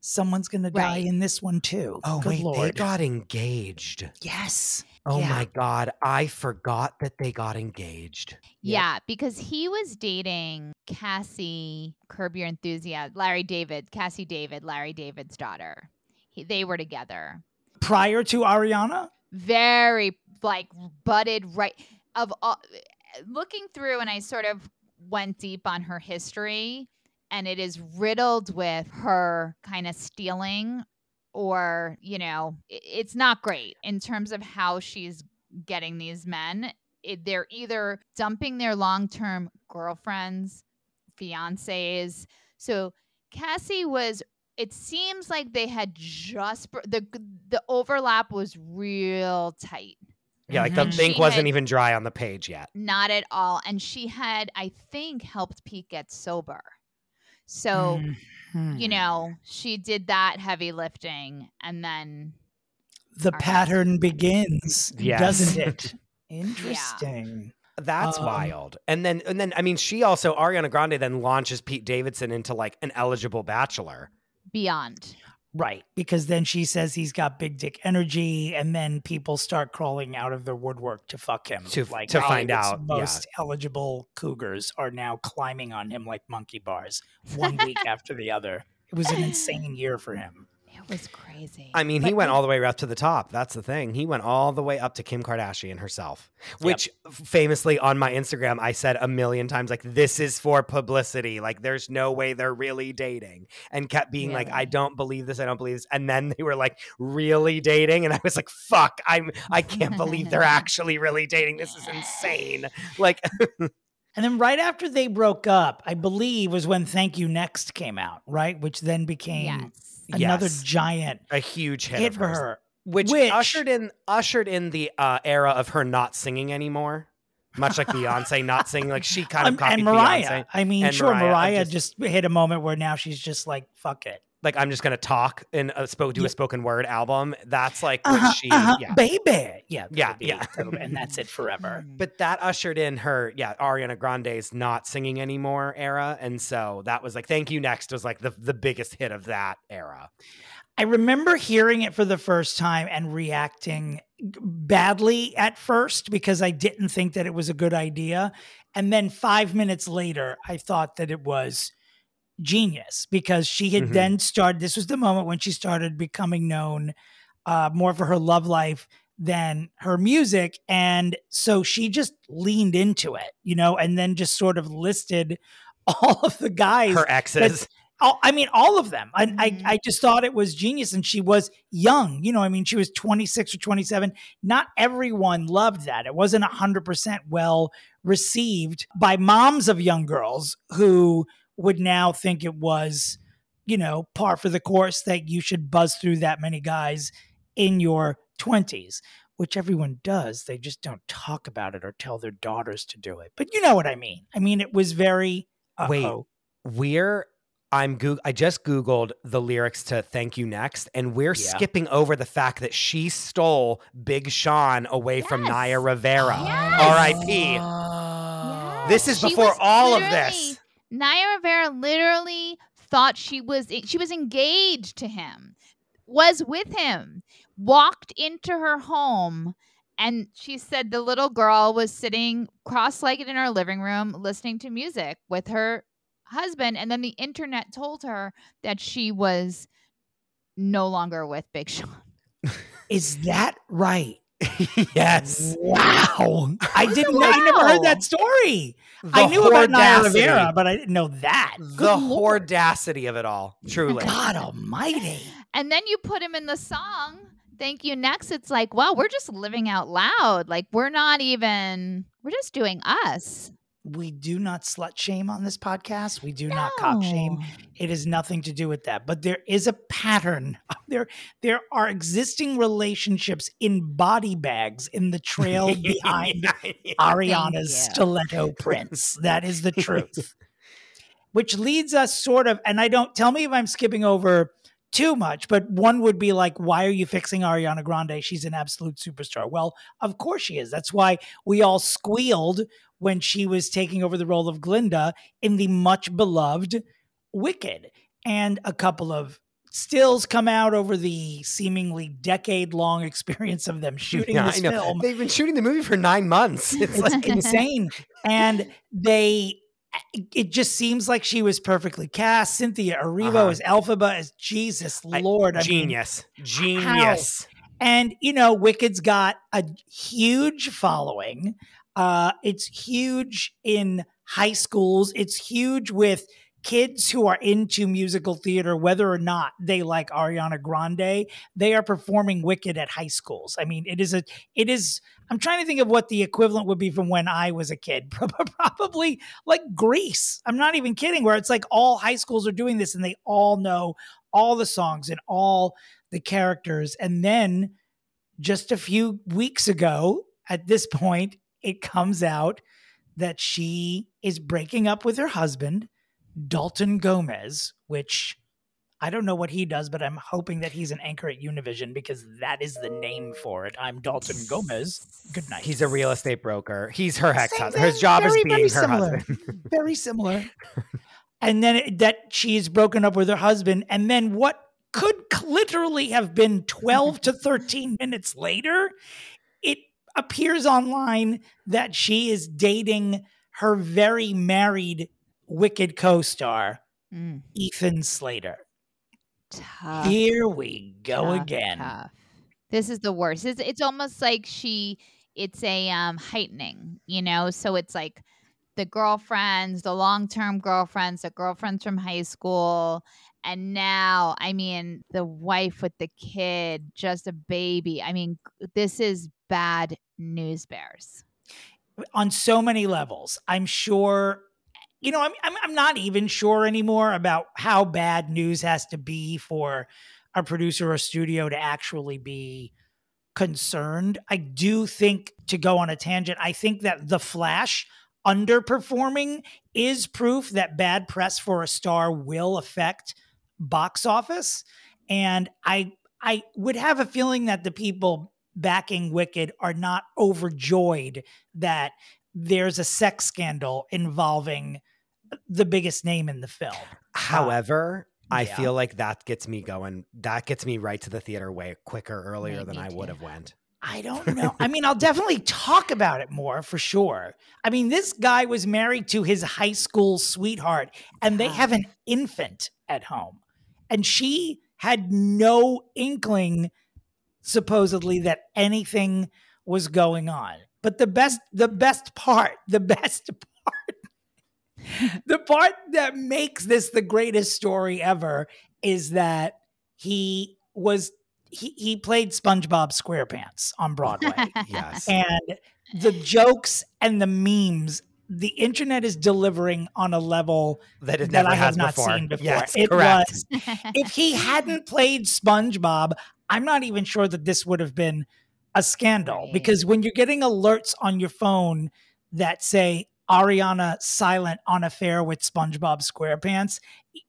Someone's going to die Right. in this one, too. Oh Good wait, they got engaged. yes. Oh Yeah. my god, I forgot that they got engaged. Yeah, because he was dating Cassie, Curb Your Enthusiasm, Larry David, Cassie David, Larry David's daughter. He, they were together. Prior to Ariana? Very like butted right of all, eh, looking through, and I sort of went deep on her history, and it is riddled with her kind of stealing, or you know, it's not great in terms of how she's getting these men it, they're either dumping their long-term girlfriends, fiancés. So Cassie was. It seems like they had just the the overlap was real tight, Yeah, like the Mhm. ink She wasn't had- even dry on the page yet. not at all. And she had, I think, helped Pete get sober. So Mhm. you know, she did that heavy lifting, and then the Our pattern begins, Yes. doesn't it? Interesting. That's Um, wild. And then and then I mean she also Ariana Grande then launches Pete Davidson into like an eligible bachelor. beyond. Right. Because then she says he's got big dick energy, and then people start crawling out of their woodwork to fuck him. To- like to oh, find Hollywood's out, yeah. Most eligible cougars are now climbing on him like monkey bars, one week after the other. It was an insane year for him. It was crazy. I mean, he went he- all the way up to the top. That's the thing. He went all the way up to Kim Kardashian herself, which famously on my Instagram, I said a million times, like, this is for publicity. Like, there's no way they're really dating. And kept being like, I don't believe this. I don't believe this. And then they were like, really dating? And I was like, fuck, I'm, I can't believe they're actually really dating. This is insane. Like, And then right after they broke up, I believe was when Thank You Next came out, right? Which then became yes. Another Yes. giant a huge hit, hit for her. Which, Which- ushered in ushered in the uh, era of her not singing anymore. Much like Beyonce not singing, like she kind of Um, copied and Mariah. Beyonce. I mean, And sure, Mariah, Mariah just- just, hit a moment where now she's just like, fuck it. Like I'm just gonna talk and uh, spoke do Yeah. a spoken word album. That's like what Uh-huh, she, uh-huh, yeah. baby. Yeah, Yeah, baby, yeah. and that's it forever. But that ushered in her, yeah, Ariana Grande's not singing anymore era, and so that was like, "Thank You Next" was like the the biggest hit of that era. I remember hearing it for the first time and reacting badly at first because I didn't think that it was a good idea. And then five minutes later, I thought that it was genius because she had Mhm. then started. This was the moment when she started becoming known uh, more for her love life than her music. And so she just leaned into it, you know, and then just sort of listed all of the guys Her exes, all, I mean, all of them. I. I, I just thought it was genius. And she was young. You know, I mean, she was 26 or 27. Not everyone loved that. It wasn't 100% well received by moms of young girls who would now think it was, you know, par for the course that you should buzz through that many guys in your 20s, which everyone does. They just don't talk about it or tell their daughters to do it. But you know what I mean. I mean, it was very. Wait. uh-oh. we're I'm Goog- I just googled the lyrics to "Thank You Next," and we're Yeah. skipping over the fact that she stole Big Sean away from Yes. Naya Rivera, Yes. R.I.P. Oh. Ah. This is She before all of this. Naya Rivera literally thought she was she was engaged to him, was with him, walked into her home, and she said the little girl was sitting cross-legged in her living room listening to music with her husband, and then the internet told her that she was no longer with Big Sean. Is that right? yes, Wow. I didn't know. I never heard that story. I knew about Naya audacity. Rivera, but I didn't know that. The Good Lord. audacity of it all, truly. God almighty. And then you put him in the song. Thank you. Next, it's like, wow, we're just living out loud. Like we're not even. We're just doing us. We do not slut shame on this podcast. We do not cock shame. It has nothing to do with that. But there is a pattern. There, there are existing relationships in body bags in the trail behind Ariana's stiletto prints. That is the truth. Which leads us sort of, and I don't tell me if I'm skipping over too much, but one would be like, why are you fixing Ariana Grande? She's an absolute superstar. Well, of course she is. That's why we all squealed when she was taking over the role of Glinda in the much beloved Wicked. And a couple of stills come out over the seemingly decade long experience of them shooting Yeah, this film. They've been shooting the movie for nine months. It's It's like insane. And they, it just seems like she was perfectly cast. Cynthia Erivo Uh-huh. as Elphaba as Jesus I- Lord. I mean, genius, genius. and you know, Wicked's got a huge following. Uh, it's huge in high schools. It's huge with kids who are into musical theater, whether or not they like Ariana Grande. They are performing Wicked at high schools. I mean, it is a, it is. I'm trying to think of what the equivalent would be from when I was a kid. Probably like Grease. I'm not even kidding. Where it's like all high schools are doing this, and they all know all the songs and all the characters. And then just a few weeks ago, at this point, it comes out that she is breaking up with her husband, Dalton Gomez, which I don't know what he does, but I'm hoping that he's an anchor at Univision because that is the name for it. I'm Dalton Gomez. Good night. He's a real estate broker. He's her ex husband. His job Very, is very being her similar. husband. very similar. and then it, that she's broken up with her husband, and then what could literally have been 12 to 13 minutes later, it appears online that she is dating her very married Wicked co-star, Mm, Ethan Slater. tough. Here we go tough, again. tough. This is the worst. It's, it's almost like she. It's a um heightening, you know. So it's like the girlfriends, the long term girlfriends, the girlfriends from high school, and now, I mean, the wife with the kid, just a baby. I mean, this is bad news bears. on so many levels. I'm sure, you know, I'm, I'm I'm not even sure anymore about how bad news has to be for a producer or studio to actually be concerned. I do think to go on a tangent, I think that The Flash underperforming is proof that bad press for a star will affect box office and I I would have a feeling that the people backing Wicked are not overjoyed that there's a sex scandal involving the biggest name in the film. Um, However, I yeah. feel like that gets me going. That gets me right to the theater way quicker earlier Yeah, than I would have went. I don't know. I mean, I'll definitely talk about it more for sure. I mean, this guy was married to his high school sweetheart, and they ah. have an infant at home. And she had no inkling, supposedly, that anything was going on. But the best, the best part, the best part, the part that makes this the greatest story ever is that he was he he played SpongeBob SquarePants on Broadway. Yes. and the jokes and the memes the internet is delivering on a level that it that never I have not before. seen before. Yes, it correct. was if he hadn't played SpongeBob, I'm not even sure that this would have been a scandal Right. because when you're getting alerts on your phone that say Ariana silent on affair with SpongeBob SquarePants,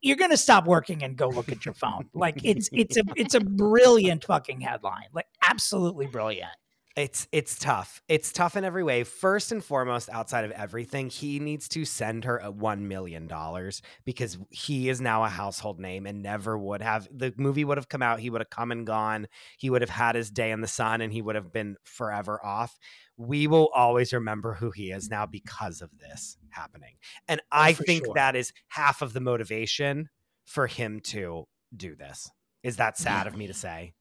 you're going to stop working and go look at your phone. Like it's it's a it's a brilliant fucking headline. Like absolutely brilliant. It's it's tough. It's tough in every way. First and foremost, outside of everything, he needs to send her a one million dollars because he is now a household name and never would have. The movie would have come out. He would have come and gone. He would have had his day in the sun, and he would have been forever off. We will always remember who he is now because of this happening, and oh, I for think sure. that is half of the motivation for him to do this. Is that sad of me to say?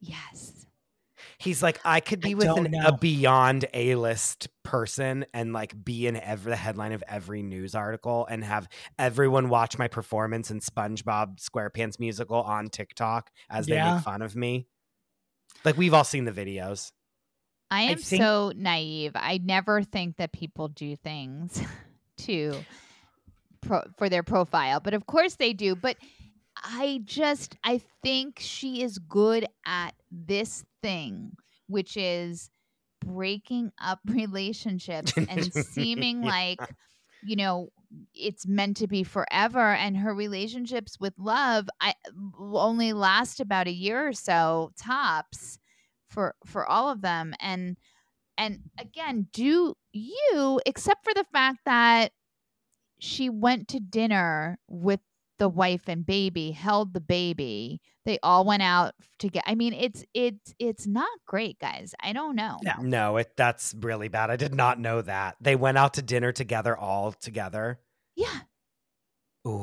yes. He's like, I could I be with an, a beyond A list person and like be in every the headline of every news article and have everyone watch my performance in SpongeBob SquarePants musical on TikTok as they Yeah. make fun of me. Like we've all seen the videos. I am think- so naive. I never think that people do things to pro- for their profile, but of course they do. But I just I think she is good at this thing, which is breaking up relationships and seeming Yeah. like you know it's meant to be forever and her relationships with love i only last about a year or so tops for for all of them and and again do you except for the fact that she went to dinner with the wife and baby, held the baby. They all went out to get I mean, it's it's it's not great, guys. I don't know. No. No, it that's really bad. I did not know that. They went out to dinner together all together. Yeah. Ooh.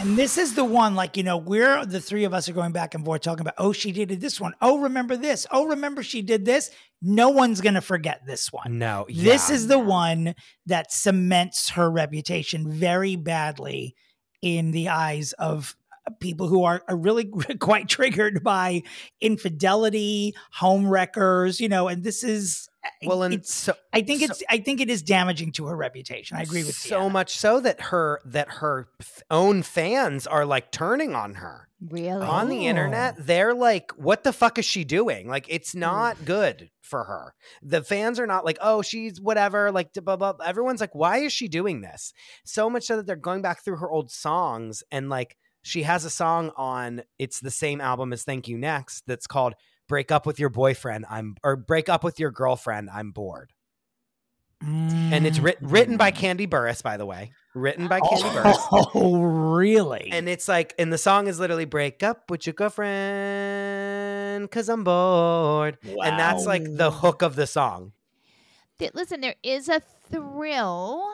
And this is the one, like, you know, we're the three of us are going back and forth talking about, oh, she did this one. Oh, remember this. Oh, remember she did this. No one's going to forget this one. No. This is the one that cements her reputation very badly in the eyes of people who are, are really quite triggered by infidelity, home wreckers, you know, and this is well, and it's, so I think so- it's I think it is damaging to her reputation. I agree with so Deanna. much so that her that her own fans are like turning on her Really? on the Oh. internet. They're like, "What the fuck is she doing?" Like, it's mm. not good for her. The fans are not like, "Oh, she's whatever." Like, blah, blah, blah. everyone's like, "Why is she doing this?" So much so that they're going back through her old songs and like she has a song on. It's the same album as "Thank You Next" that's called "Break Up with Your Boyfriend." I'm or "Break Up with Your Girlfriend." I'm bored. And it's writ- written by mm. Kandi Burruss, by the way. Written by Kandi oh, Burruss. Oh, really? And it's like, and the song is literally break up with your girlfriend because I'm bored. And that's like the hook of the song. Listen, there is a thrill,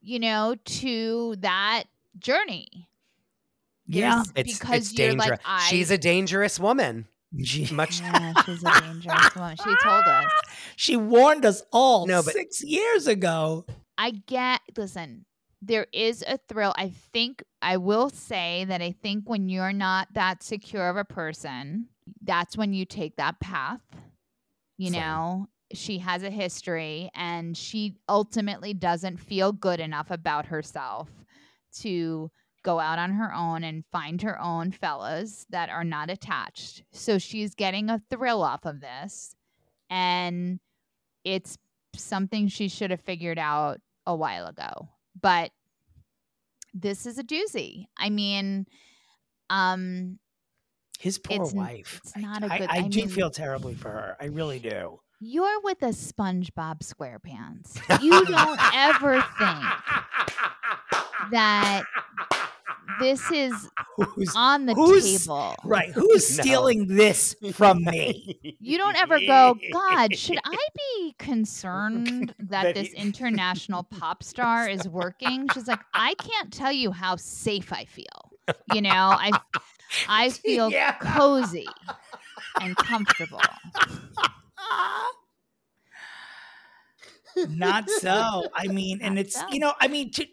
you know, to that journey. yeah. It's, because it's you're dangerous. like, I, She's a dangerous woman. She, Much. yeah, she's a dangerous woman. She told us. she warned us all No, but- six years ago. I get, listen, there is a thrill. I think, I will say that I think when you're not that secure of a person, that's when you take that path. You Same. know, she has a history and she ultimately doesn't feel good enough about herself to go out on her own and find her own fellas that are not attached. So she's getting a thrill off of this. And it's something she should have figured out a while ago. But this is a doozy. I mean, um, His poor It's wife. it's not I, a good- I, I I do mean- feel terribly for her. I really do. you're with a SpongeBob SquarePants. You don't ever think that this is Who's on the who's- table. right? Who's No. stealing this from me? You don't ever go, God, should I be concerned that, That this he- international pop star is working? She's like, I can't tell you how safe I feel. You know, I I feel Yeah. cozy and comfortable. Not so. I mean, and it's so. you know, I mean, to,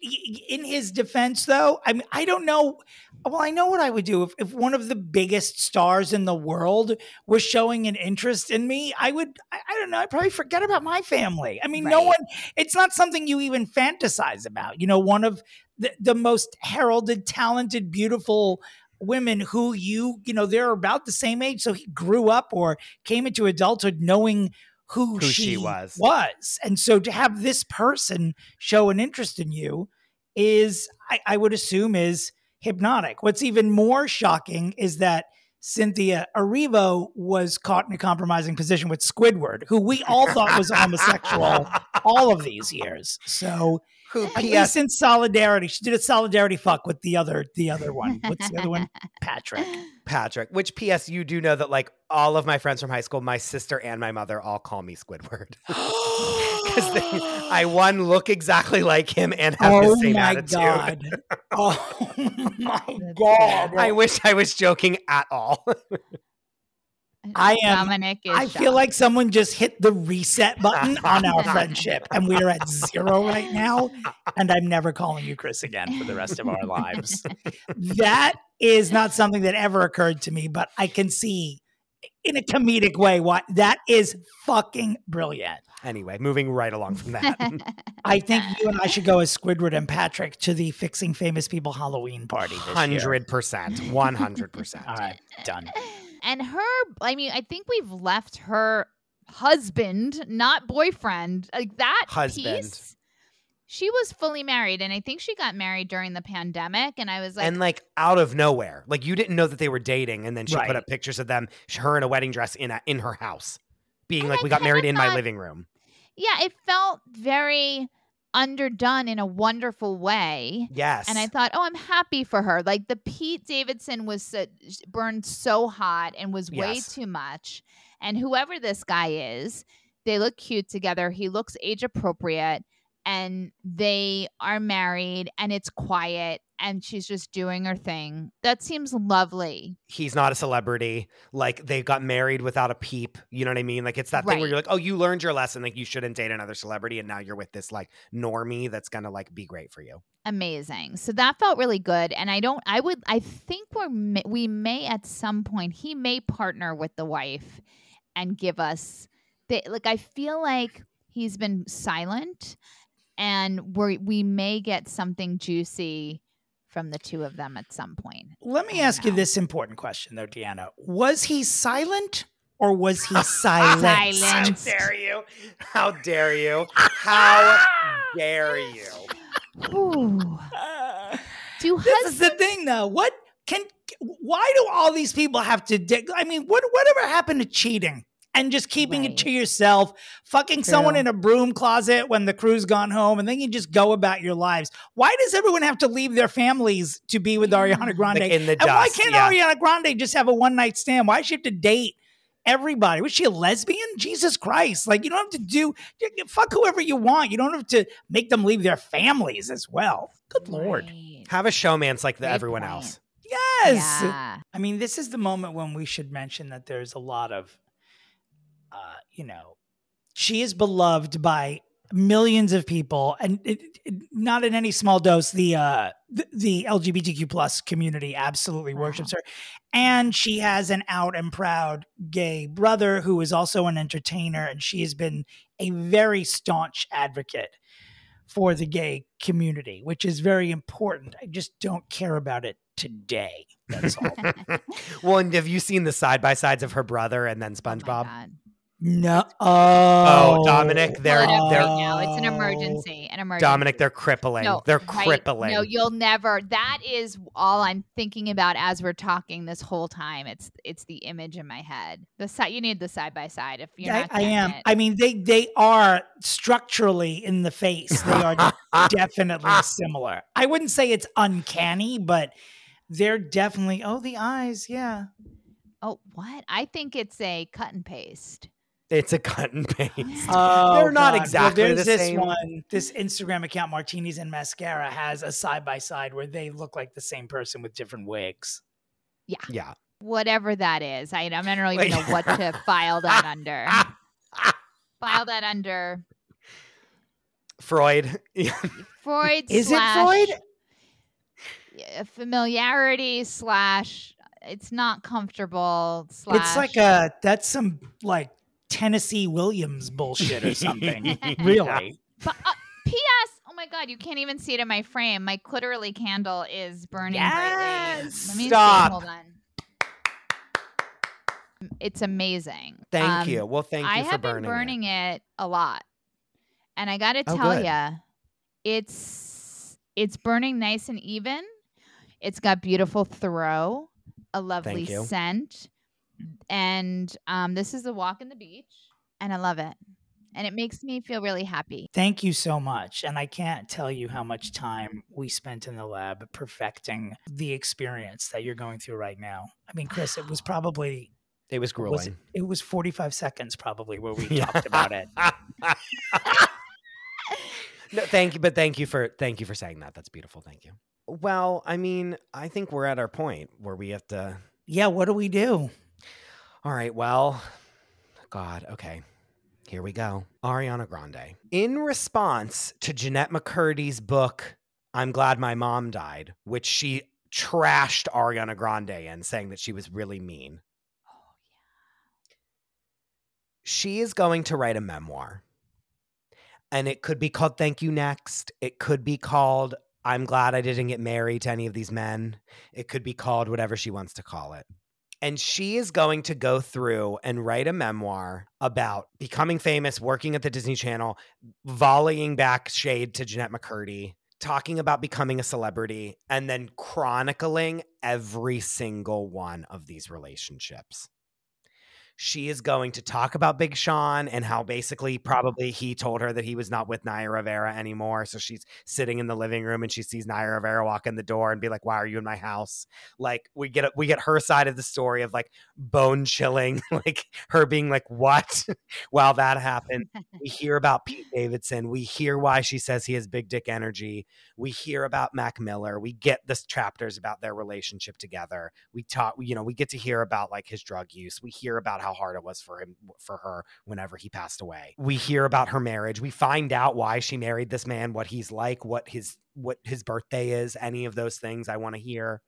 in his defense, though, I mean, I don't know. Well, I know what I would do if, if one of the biggest stars in the world was showing an interest in me. I would, I, I don't know, I'd probably forget about my family. I mean, no one. It's not something you even fantasize about. You know, one of the, the most heralded, talented, beautiful women who you, you know, they're about the same age, so he grew up or came into adulthood knowing who, Who she was. was. And so to have this person show an interest in you is, I, I would assume, is hypnotic. What's even more shocking is that Cynthia Erivo was caught in a compromising position with Squidward, who we all thought was homosexual all of these years. So Who at PS in solidarity, she did a solidarity fuck with the other the other one. What's the other one? Patrick. Patrick, which PS you do know that like all of my friends from high school, my sister and my mother all call me Squidward. Because I one look exactly like him and have oh the same my attitude. god! Oh my god! I wish I was joking at all. I am- Dominick is I feel like someone just hit the reset button on our friendship, and we are at zero right now. And I'm never calling you Chris again for the rest of our lives. That is not something that ever occurred to me, but I can see in a comedic way why that is fucking brilliant. anyway, moving right along from that. I think you and I should go as Squidward and Patrick to the Fixing Famous People Halloween party. Hundred percent, one hundred percent. All right, done. And her i mean i think we've left her husband not boyfriend like that Husband. piece she was fully married and i think she got married during the pandemic and i was like and like out of nowhere, like you didn't know that they were dating, and then she Right. put up pictures of them, her in a wedding dress in a, in her house, being And like, I "We got married in my living room." yeah it felt very underdone in a wonderful way. Yes. And I thought, oh, I'm happy for her. Like the Pete Davidson was so, burned so hot and was way Yes. too much. And whoever this guy is, they look cute together. He looks age appropriate and they are married and it's quiet and she's just doing her thing. That seems lovely. he's not a celebrity. Like they got married without a peep. You know what I mean? Like it's that thing where you're like, oh, you learned your lesson. Like you shouldn't date another celebrity, and now you're with this like normie that's gonna like be great for you. amazing. So that felt really good. And I don't, I would, I think we're, we may at some point, he may partner with the wife and give us the, like, I feel like he's been silent and we we may get something juicy from the two of them at some point. Let me I ask you this important question, though, Deanna. Was he silent or was he silent? How dare you? How dare you? How dare you? Ooh. Uh, Do this is the thing, though. What can? Why do all these people have to? Dig, I mean, what whatever happened to cheating and just keeping it to yourself, fucking someone in a broom closet when the crew's gone home, and then you just go about your lives? Why does everyone have to leave their families to be with mm. Ariana Grande? Like in the and why can't yeah. Ariana Grande just have a one night stand? Why does she have to date? Everybody was she a lesbian? Jesus Christ! Like you don't have to do fuck whoever you want. You don't have to make them leave their families as well. Good lord! Have a showman's like the everyone point. else. Yes. Yeah. I mean, this is the moment when we should mention that there's a lot of, you know, she is beloved by millions of people, and it, it- not in any small dose. The uh, the, the LGBTQ plus community absolutely Wow. worships her, and she has an out and proud gay brother who is also an entertainer, and she has been a very staunch advocate for the gay community, which is very important. I just don't care about it today. That's all. well, and have you seen the side by sides of her brother and then Oh SpongeBob? God. No. Oh, Dominick, they're- Pull they're- right now. It's an emergency. An emergency. Dominick, they're crippling. No, they're right. crippling. No, you'll never. That is all I'm thinking about as we're talking this whole time. It's it's the image in my head. The side you need the side by side. If you're I, not, I am. it. I mean, they they are structurally in the face. They are definitely similar. I wouldn't say it's uncanny, but they're definitely. Oh, the eyes. Yeah. oh, what? I think it's a cut and paste. It's a cut and paste. Oh, They're not God. exactly well, there's the this same. one. This Instagram account, Martinis and Mascara, has a side by side where they look like the same person with different wigs. yeah. Yeah. Whatever that is, I, I don't even Like- know what to file that under. File that under Freud. Freud. Is it slash, Freud? yeah, Familiarity slash. It's not comfortable. Slash. It's like a that's some like Tennessee Williams bullshit or something. really? But, uh, P.S. Oh my God, you can't even see it in my frame. My Cliterally candle is burning brightly. Yes. Let me Stop. see. Hold on. It's amazing. Thank Um, you. Well, thank you I for have burning, been burning it. it. a lot, and I got to Oh, tell good. you, it's it's burning nice and even. It's got beautiful throw, a lovely scent, and um, this is a walk in the beach, and I love it, and it makes me feel really happy. Thank you so much. And I can't tell you how much time we spent in the lab perfecting the experience that you're going through right now. I mean, Chris, it was probably It was grueling. was it, it was 45 seconds probably where we talked about it. no, thank you, but thank you for thank you for saying that. That's beautiful. Thank you. Well, I mean, I think we're at our point where we have to. Yeah, what do we do? All right. Well, God. Okay. Here we go. Ariana Grande. In response to Jennette McCurdy's book, I'm Glad My Mom Died, which she trashed Ariana Grande in, saying that she was really mean. Oh, yeah. She is going to write a memoir. And it could be called Thank You Next. It could be called I'm Glad I Didn't Get Married to Any of These Men. It could be called whatever she wants to call it. And she is going to go through and write a memoir about becoming famous, working at the Disney Channel, volleying back shade to Jennette McCurdy, talking about becoming a celebrity, and then chronicling every single one of these relationships. She is going to talk about Big Sean and how basically probably he told her that he was not with Naya Rivera anymore. So she's sitting in the living room and she sees Naya Rivera walk in the door and be like, "Why are you in my house?" Like we get we get her side of the story of like bone chilling, like her being like, "What?" while that happened. We hear about Pete Davidson. We hear why she says he has big dick energy. We hear about Mac Miller. We get the chapters about their relationship together. We talk, you know, we get to hear about like his drug use. We hear about how hard it was for him for her whenever he passed away. We hear about her marriage. We find out why she married this man, what he's like, what his what his birthday is, any of those things I want to hear.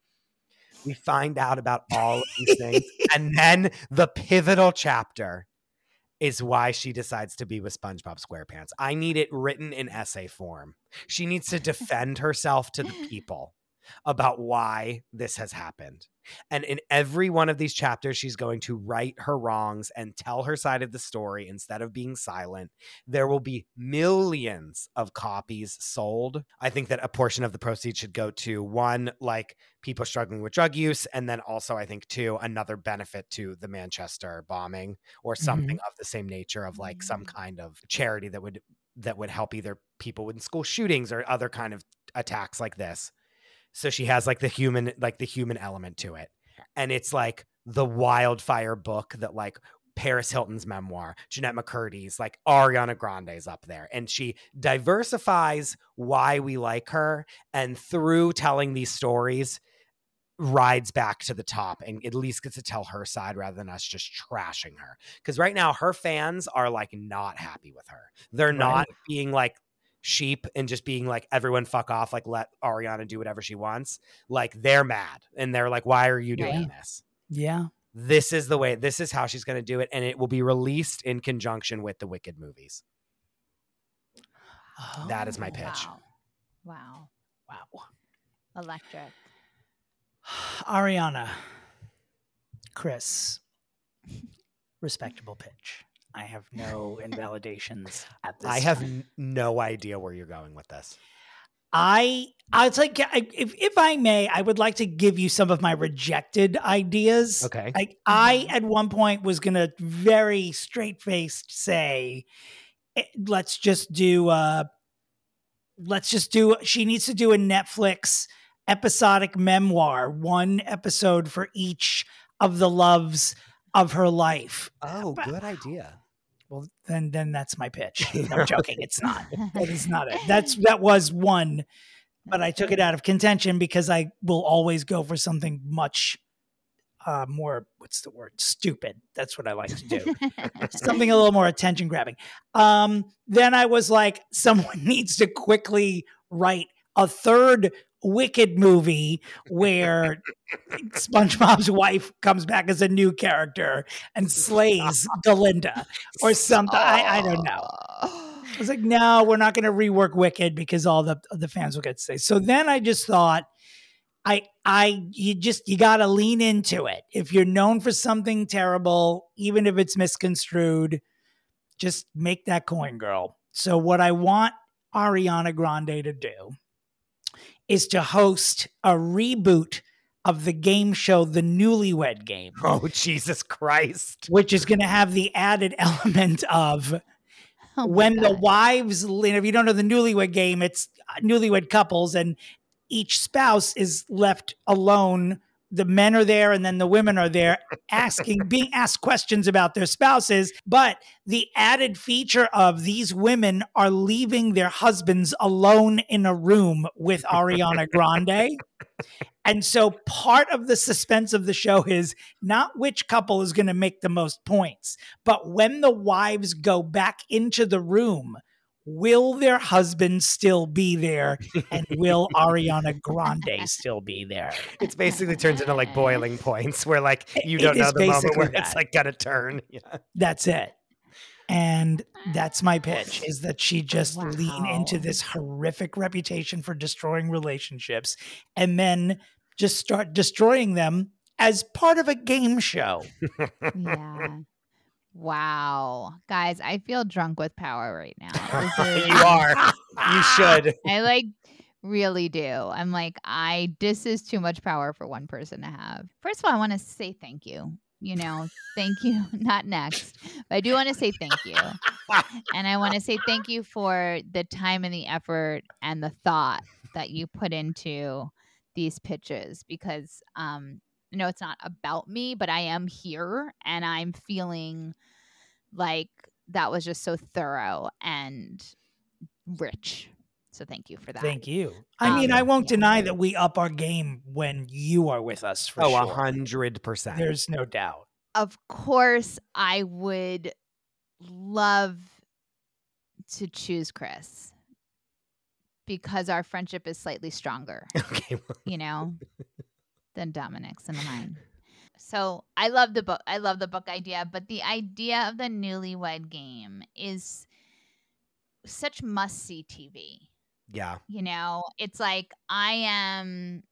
We find out about all of these things. And then the pivotal chapter is why she decides to be with SpongeBob SquarePants. I need it written in essay form. She needs to defend herself to the people about why this has happened. And in every one of these chapters, she's going to right her wrongs and tell her side of the story instead of being silent. There will be millions of copies sold. I think that a portion of the proceeds should go to one, like people struggling with drug use, and then also, I think, two, another benefit to the Manchester bombing or something mm-hmm. of the same nature of like some mm. kind of charity that would that would help either people with school shootings or other kind of attacks like this so she has like the human like the human element to it and it's like the wildfire book that like Paris Hilton's memoir, Jennette McCurdy's, like Ariana Grande's up there. And she diversifies why we like her. And through telling these stories, rides back to the top and at least gets to tell her side rather than us just trashing her. Because right now, her fans are like not happy with her. They're right. not being like, sheep and just being like everyone fuck off like let ariana do whatever she wants. Like they're mad and they're like why are you doing this? Yeah. This is the way this is how she's going to do it and it will be released in conjunction with the wicked movies. Oh, that is my oh, pitch. wow. Wow. Wow. Electric. Ariana chris respectable pitch I have no invalidations at this. I have no idea where you're going with this. I I was like if if I may, I would like to give you some of my rejected ideas. Okay. Like I mm-hmm. at one point was gonna very straight faced say, eh, let's just do uh let's just do she needs to do a Netflix episodic memoir, one episode for each of the loves of her life. Oh, good idea. Well, then then that's my pitch. No, I'm joking. It's not. It is not it. That's that was one, but I took it out of contention because I will always go for something much uh, more. What's the word? Stupid. That's what I like to do. something a little more attention grabbing. Um, then I was like, someone needs to quickly write a third Wicked movie where SpongeBob's wife comes back as a new character and slays Galinda or something. I, I don't know. I was like, no, we're not going to rework Wicked because all the the fans will get to say. So then I just thought, I I you just you got to lean into it. If you're known for something terrible, even if it's misconstrued, just make that coin, girl. So what I want Ariana Grande to do is to host a reboot of the game show The Newlywed Game. Oh, Jesus Christ. Which is going to have the added element of oh when God. the wives, if you don't know the Newlywed Game, it's uh, newlywed couples, and each spouse is left alone the men are there and then the women are there asking being asked questions about their spouses but the added feature of these women are leaving their husbands alone in a room with Ariana Grande. And so part of the suspense of the show is not which couple is going to make the most points but when the wives go back into the room will their husband still be there and will Ariana Grande still be there? It's basically turns into like boiling points where like you don't know the moment where that. it's like gonna turn. Yeah. That's it. And that's my pitch is that she just wow. lean into this horrific reputation for destroying relationships and then just start destroying them as part of a game show. yeah. Wow. Guys, I feel drunk with power right now. Is, you are. You should. I like really do. I'm like, I this is too much power for one person to have. First of all, I want to say thank you. You know, thank you. Not next, but I do want to say thank you, and I want to say thank you for the time and the effort and the thought that you put into these pitches because um you know it's not about me but i am here and i'm feeling like that was just so thorough and rich so thank you for that Thank you. I Um, mean, I won't yeah. deny that we up our game when you are with us for oh, a sure. hundred percent. There's no doubt. of course i would love to choose chris because our friendship is slightly stronger Okay. well, you know, than Dominick's and mine. So I love the book. I love the book idea, but the idea of the newlywed game is such must see TV. Yeah. You know, it's like I am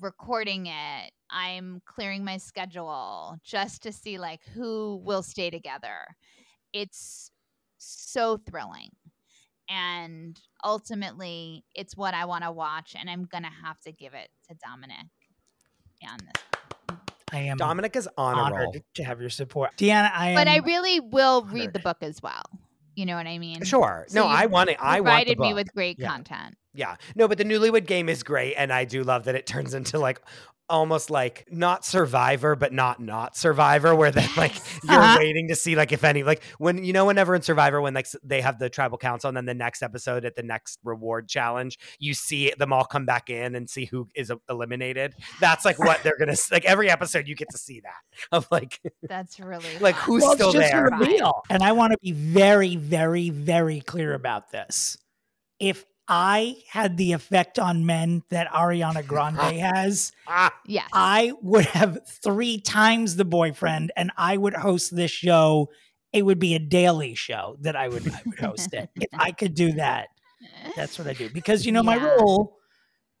recording it. I'm clearing my schedule just to see like who will stay together. It's so thrilling. And ultimately, it's what I want to watch, and I'm gonna have to give it to Dominick on this. I am Dominick is on a roll. honored to have your support. Deanna, I am. But I really will read the book as well. You know what I mean? Sure. So no, I want it. I want the Provided me with great Yeah. content. Yeah. No, but the newlywed game is great. And I do love that it turns into like almost like not survivor, but not not survivor, where then like you're Uh-huh. waiting to see like if any like when you know whenever in Survivor when like they have the tribal council and then the next episode at the next reward challenge, you see them all come back in and see who is eliminated. That's like what they're gonna like every episode you get to see that of like That's really Like, who's well, still it's just there? a reveal. And I want to be very, very, very clear about this. If I had the effect on men that Ariana Grande has, ah Yes. I would have three times the boyfriend and I would host this show. It would be a daily show that I would I would host it. if I could do that, that's what I do. Because you know my rule,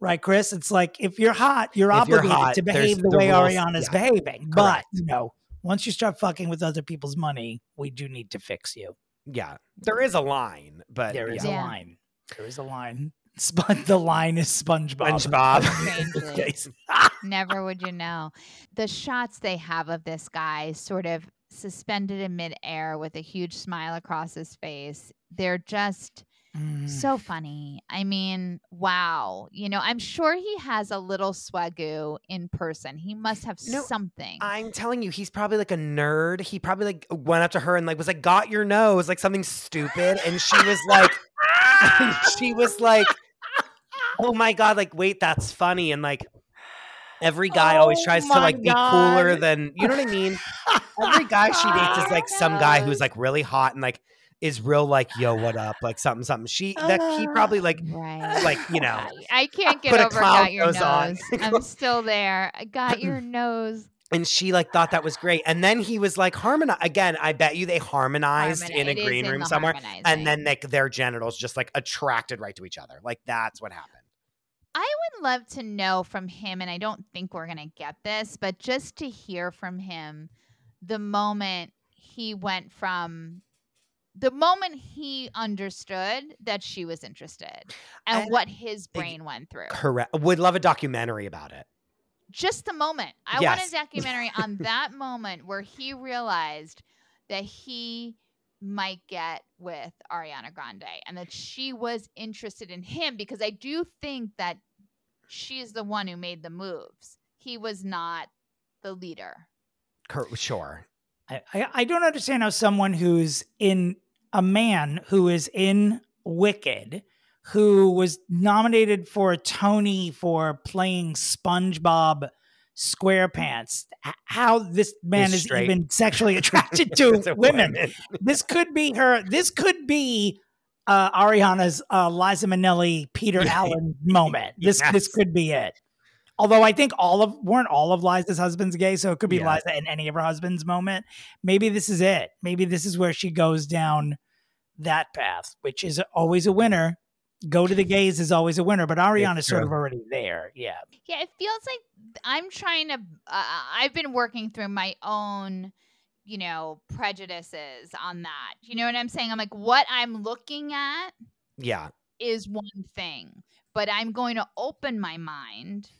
right, Chris? It's like if you're hot, you're If you're obligated hot, to behave the the way rules. Ariana's Yeah. behaving. But you know, once you start fucking with other people's money, we do need to fix you. yeah. There is a line, but There is yeah. a line. There is a line. Spon- the line is SpongeBob. SpongeBob. Never would you know. The shots they have of this guy sort of suspended in midair with a huge smile across his face, they're just Mm. so funny. I mean, wow. You know, I'm sure he has a little swagoo in person. He must have No, something. I'm telling you, he's probably like a nerd. He probably like went up to her and like was like, "Got your nose," like something stupid, and she was like, she was like, "Oh my god!" Like, wait, that's funny, and like. Every guy always Oh tries to like be cooler than you know what I mean. Every guy she dates is like some guy who's like really hot and like is real like yo what up like something something. She that he ah, probably like right. like you know I can't get over got your nose on. I'm still there. I got your nose. and she like thought that was great and then he was like harmonize again i bet you they harmonized Harmoni- in a green room somewhere and then like their genitals just like attracted right to each other like that's what happened I would love to know from him, and I don't think we're going to get this, but just to hear from him the moment he went from the moment he understood that she was interested and And- what his brain went through. correct would love a documentary about it Just the moment. I Yes. want a documentary on that moment where he realized that he might get with Ariana Grande and that she was interested in him because I do think that she's the one who made the moves. He was not the leader. Cor- sure I, I, I don't understand how someone who's in a man who is in Wicked, who was nominated for a Tony for playing SpongeBob SquarePants, how this man Is even sexually attracted to To women. This could be her. This could be uh, Ariana's uh, Liza Minnelli, Peter Allen moment. This this could be it. Although I think all of weren't all of Liza's husbands gay, so it could be Yeah. Liza and any of her husbands' moment. Maybe this is it. Maybe this is where she goes down that path, which is always a winner. Go to the gays is always a winner, but Ariana's sort of already there. Yeah. Yeah, it feels like I'm trying to. Uh, I've been working through my own, you know, prejudices on that. You know what I'm saying? I'm like, what I'm looking at yeah is one thing, but I'm going to open my mind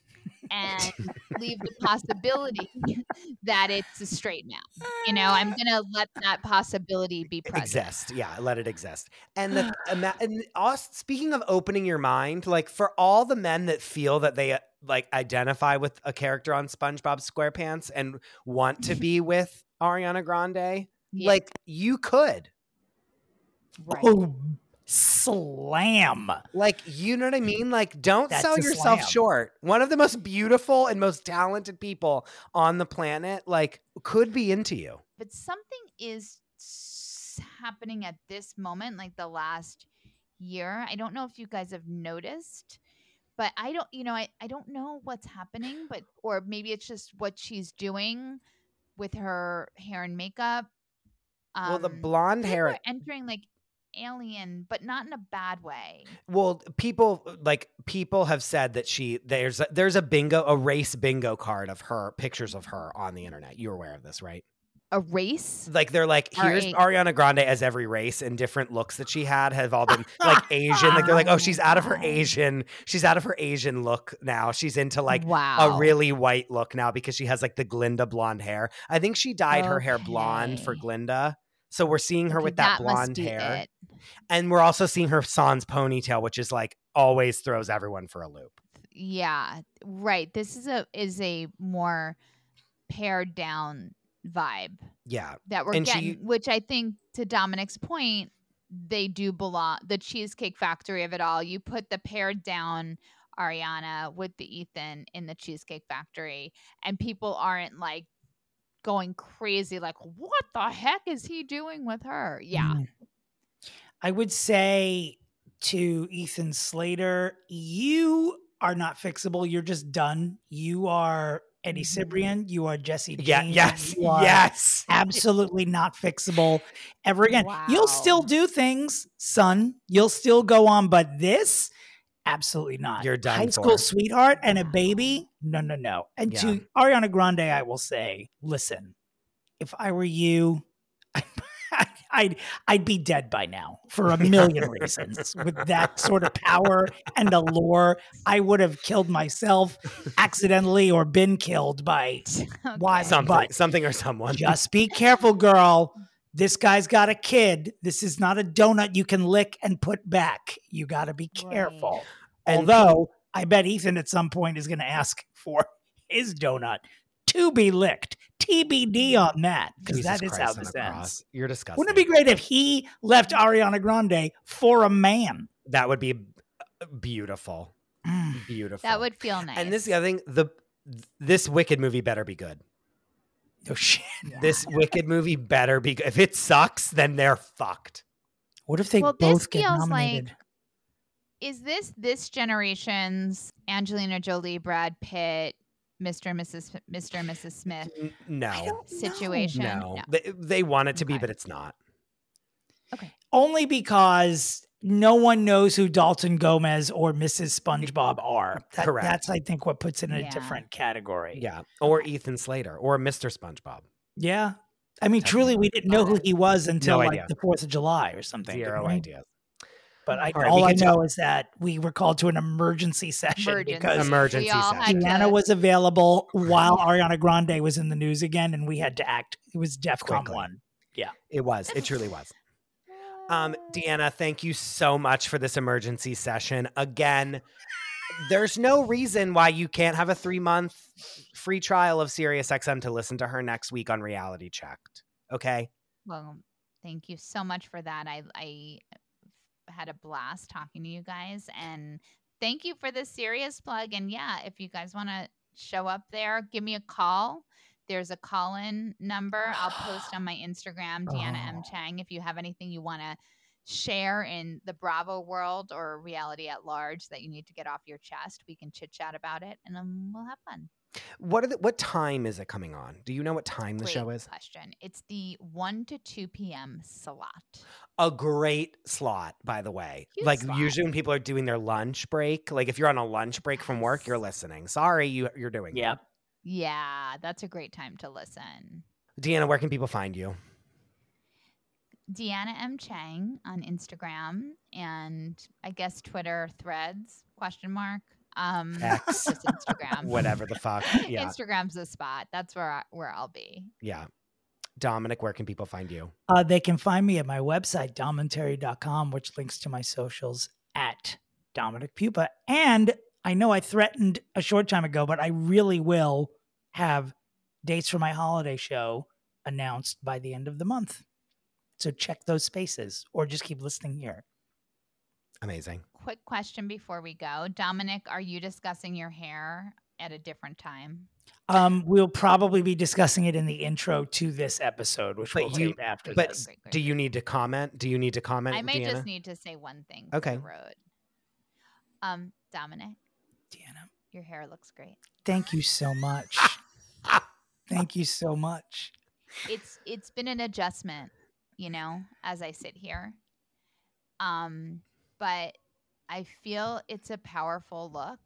and leave the possibility that it's a straight man. You know, I'm gonna let that possibility be present. exist. Yeah, let it exist. And the and also, speaking of opening your mind, like for all the men that feel that they uh, like identify with a character on SpongeBob SquarePants and want to be with Ariana Grande, Yeah, like you could. right. Oh, slam. Like, you know what I mean? Like, don't That's sell yourself slam. short. One of the most beautiful and most talented people on the planet, like, could be into you. but something is happening at this moment like the last year i don't know if you guys have noticed but i don't you know i, I don't know what's happening but or maybe it's just what she's doing with her hair and makeup well, the Um, blonde hair. entering like alien but not in a bad way Well, people uh, like people have said that she there's a, there's a bingo a race bingo card of her pictures of her on the internet. You're aware of this, right? a race Like they're like here's R8. Ariana Grande as every race and different looks that she had have all been like Asian. Like they're like oh she's out of her Asian she's out of her Asian look now. She's into like wow a really white look now because she has like the Glinda blonde hair. I think she dyed her hair blonde for Glinda. So we're seeing her Okay, with that, must blonde hair. it. And we're also seeing her sans ponytail, which is like always throws everyone for a loop. yeah right this is a is a more pared down vibe Yeah. that we're And she- getting which i think to dominick's point they do belong the cheesecake factory of it all you put the pared down ariana with the ethan in the cheesecake factory and people aren't like going crazy like what the heck is he doing with her yeah Mm. I would say to Ethan Slater, you are not fixable. You're just done. You are Eddie Cibrian. You are Jesse Yeah. James. Yes. You are Yes. Absolutely not fixable ever again. You'll still do things, son. You'll still go on, but this, absolutely not. You're done High for. school sweetheart and a baby? No, no, no. And Yeah. to Ariana Grande, I will say, listen, if I were you, I'd I'd be dead by now for a million reasons. With that sort of power and allure, I would have killed myself accidentally or been killed by why? Something, But something or someone. just be careful, girl. This guy's got a kid. This is not a donut you can lick and put back. You got to be careful. And Although I bet Ethan at some point is going to ask for his donut to be licked. TBD on that because that is how Christ on this ends. cross. You're disgusting. Wouldn't it be great if he left Ariana Grande for a man? That would be beautiful. Mm. Beautiful. that would feel nice And this is the other thing. The this wicked movie better be good. Oh shit! This wicked movie better be. If it sucks, then they're fucked. What if they Well, this both get feels nominated? like- is this this generation's Angelina Jolie, Brad Pitt, Mr. and Mrs. Mr. and Mrs. Smith No. Situation? No. They, they want it to be, but it's not. Okay. Only because no one knows who Dalton Gomez or Mrs. SpongeBob are. That- Correct. That's, I think, what puts it in a different category. Yeah. Or Ethan Slater or Mr. SpongeBob. Yeah. I mean, truly, we didn't know who he was until No like idea. the 4th of July or something. Zero idea. But I, All right, all I can do- know is that we were called to an emergency session Emergency. because Emergency session. had Deanna to- was available while Ariana Grande was in the news again, and we had to act. It was DEFCON 1. Yeah. It was. It truly was. Um, Deanna, thank you so much for this emergency session. Again, there's no reason why you can't have a three month free trial of SiriusXM to listen to her next week on Reality Checked. Okay. Well, thank you so much for that. I I had a blast talking to you guys, and thank you for the Sirius plug. And yeah, if you guys want to show up there, give me a call. There's a call in number. I'll post on my Instagram, Deanna M. Oh. Cheng, if you have anything you want to share in the Bravo world or reality at large that you need to get off your chest. We can chit chat about it and then we'll have fun. What are the, what time is it coming on? Do you know what time the Great show is? question. It's the 1 to 2 p.m. slot. A great slot, by the way. Huge like slot. usually when people are doing their lunch break, like if you're on a lunch break from work, you're listening. Sorry, you you're doing. that. Yep. Yeah, that's a great time to listen. Deanna, where can people find you? Deanna M. Cheng on Instagram and I guess Twitter threads, question mark. Um, X. just Instagram. Whatever the fuck. Yeah. Instagram's the spot. That's where I, where I'll be. Yeah. Dominick, where can people find you? Uh, they can find me at my website, dommentary.com, which links to my socials at Dominick Pupa. And I know I threatened a short time ago, but I really will have dates for my holiday show announced by the end of the month. So check those spaces or just keep listening here. Amazing. Quick question before we go, Dominick. Are you discussing your hair at a different time? Um, we'll probably be discussing it in the intro to this episode, which But we'll you- tape after But this. Great, great, do you need to comment? Do you need to comment? I may Deanna? just need to say one thing. Okay. Road. Um, Dominick, Deanna, your hair looks great. thank you so much. thank you so much. It's it's been an adjustment, you know, as I sit here. Um, but I feel it's a powerful look.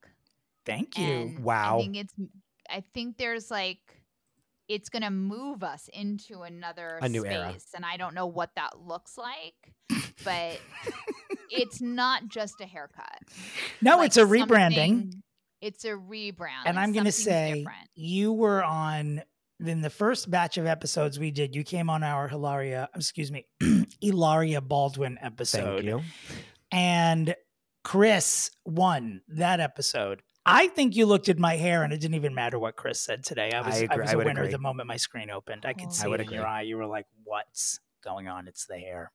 Thank you. And Wow. I think it's I think there's like it's gonna move us into another A new space. era. And I don't know what that looks like, but it's not just a haircut. no, Like it's a rebranding. Something- It's a rebrand. and like I'm going to say different. you were on in the first batch of episodes we did. You came on our Hilaria, excuse me, Ilaria Baldwin episode, Thank you. and Chris won that episode. I think you looked at my hair, and it didn't even matter what Chris said today. I was, I, agree- was I a would winner agree. the moment my screen opened. I could I see would it in your eye. You were like, "What's going on? It's the hair."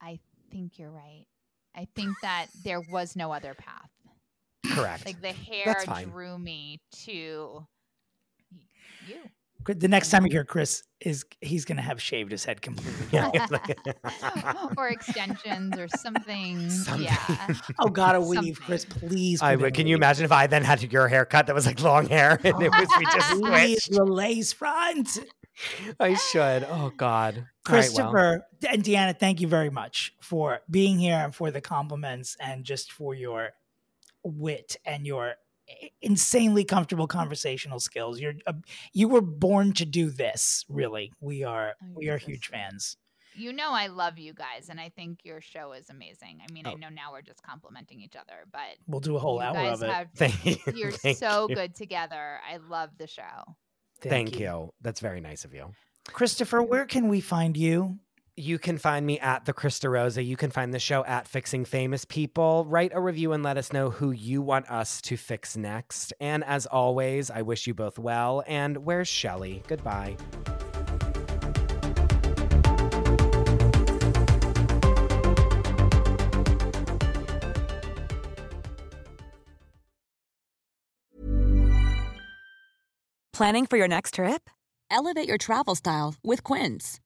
I think you're right. I think that there was no other path. Correct. Like the hair fine. drew me to you. The next time you hear Chris, is he's going to have shaved his head completely. bald. or extensions or something. Something. Yeah. oh God, a weave, Something. Chris, please. I would. Can a you imagine if I then had your haircut that was like long hair and it was we just Please, switched? the lace front. I should. Oh God. All right, well. Christopher and Deanna, thank you very much for being here and for the compliments and just for your wit and your insanely comfortable conversational skills. You're uh, you were born to do this. Really, we are Oh, we you're huge fans. You know I love you guys and I think your show is amazing. I mean, I Oh. know now we're just complimenting each other, but We'll do a whole you hour of it. have Thank you. you're Thank so you. good together. I love the show. Thank, you. That's very nice of you. Christopher. Where can we find you? You can find me at the Chris DeRosa. You can find the show at Fixing Famous People. Write a review and let us know who you want us to fix next. And as always, I wish you both well. And where's Shelly? Goodbye. Planning for your next trip? Elevate your travel style with Quince.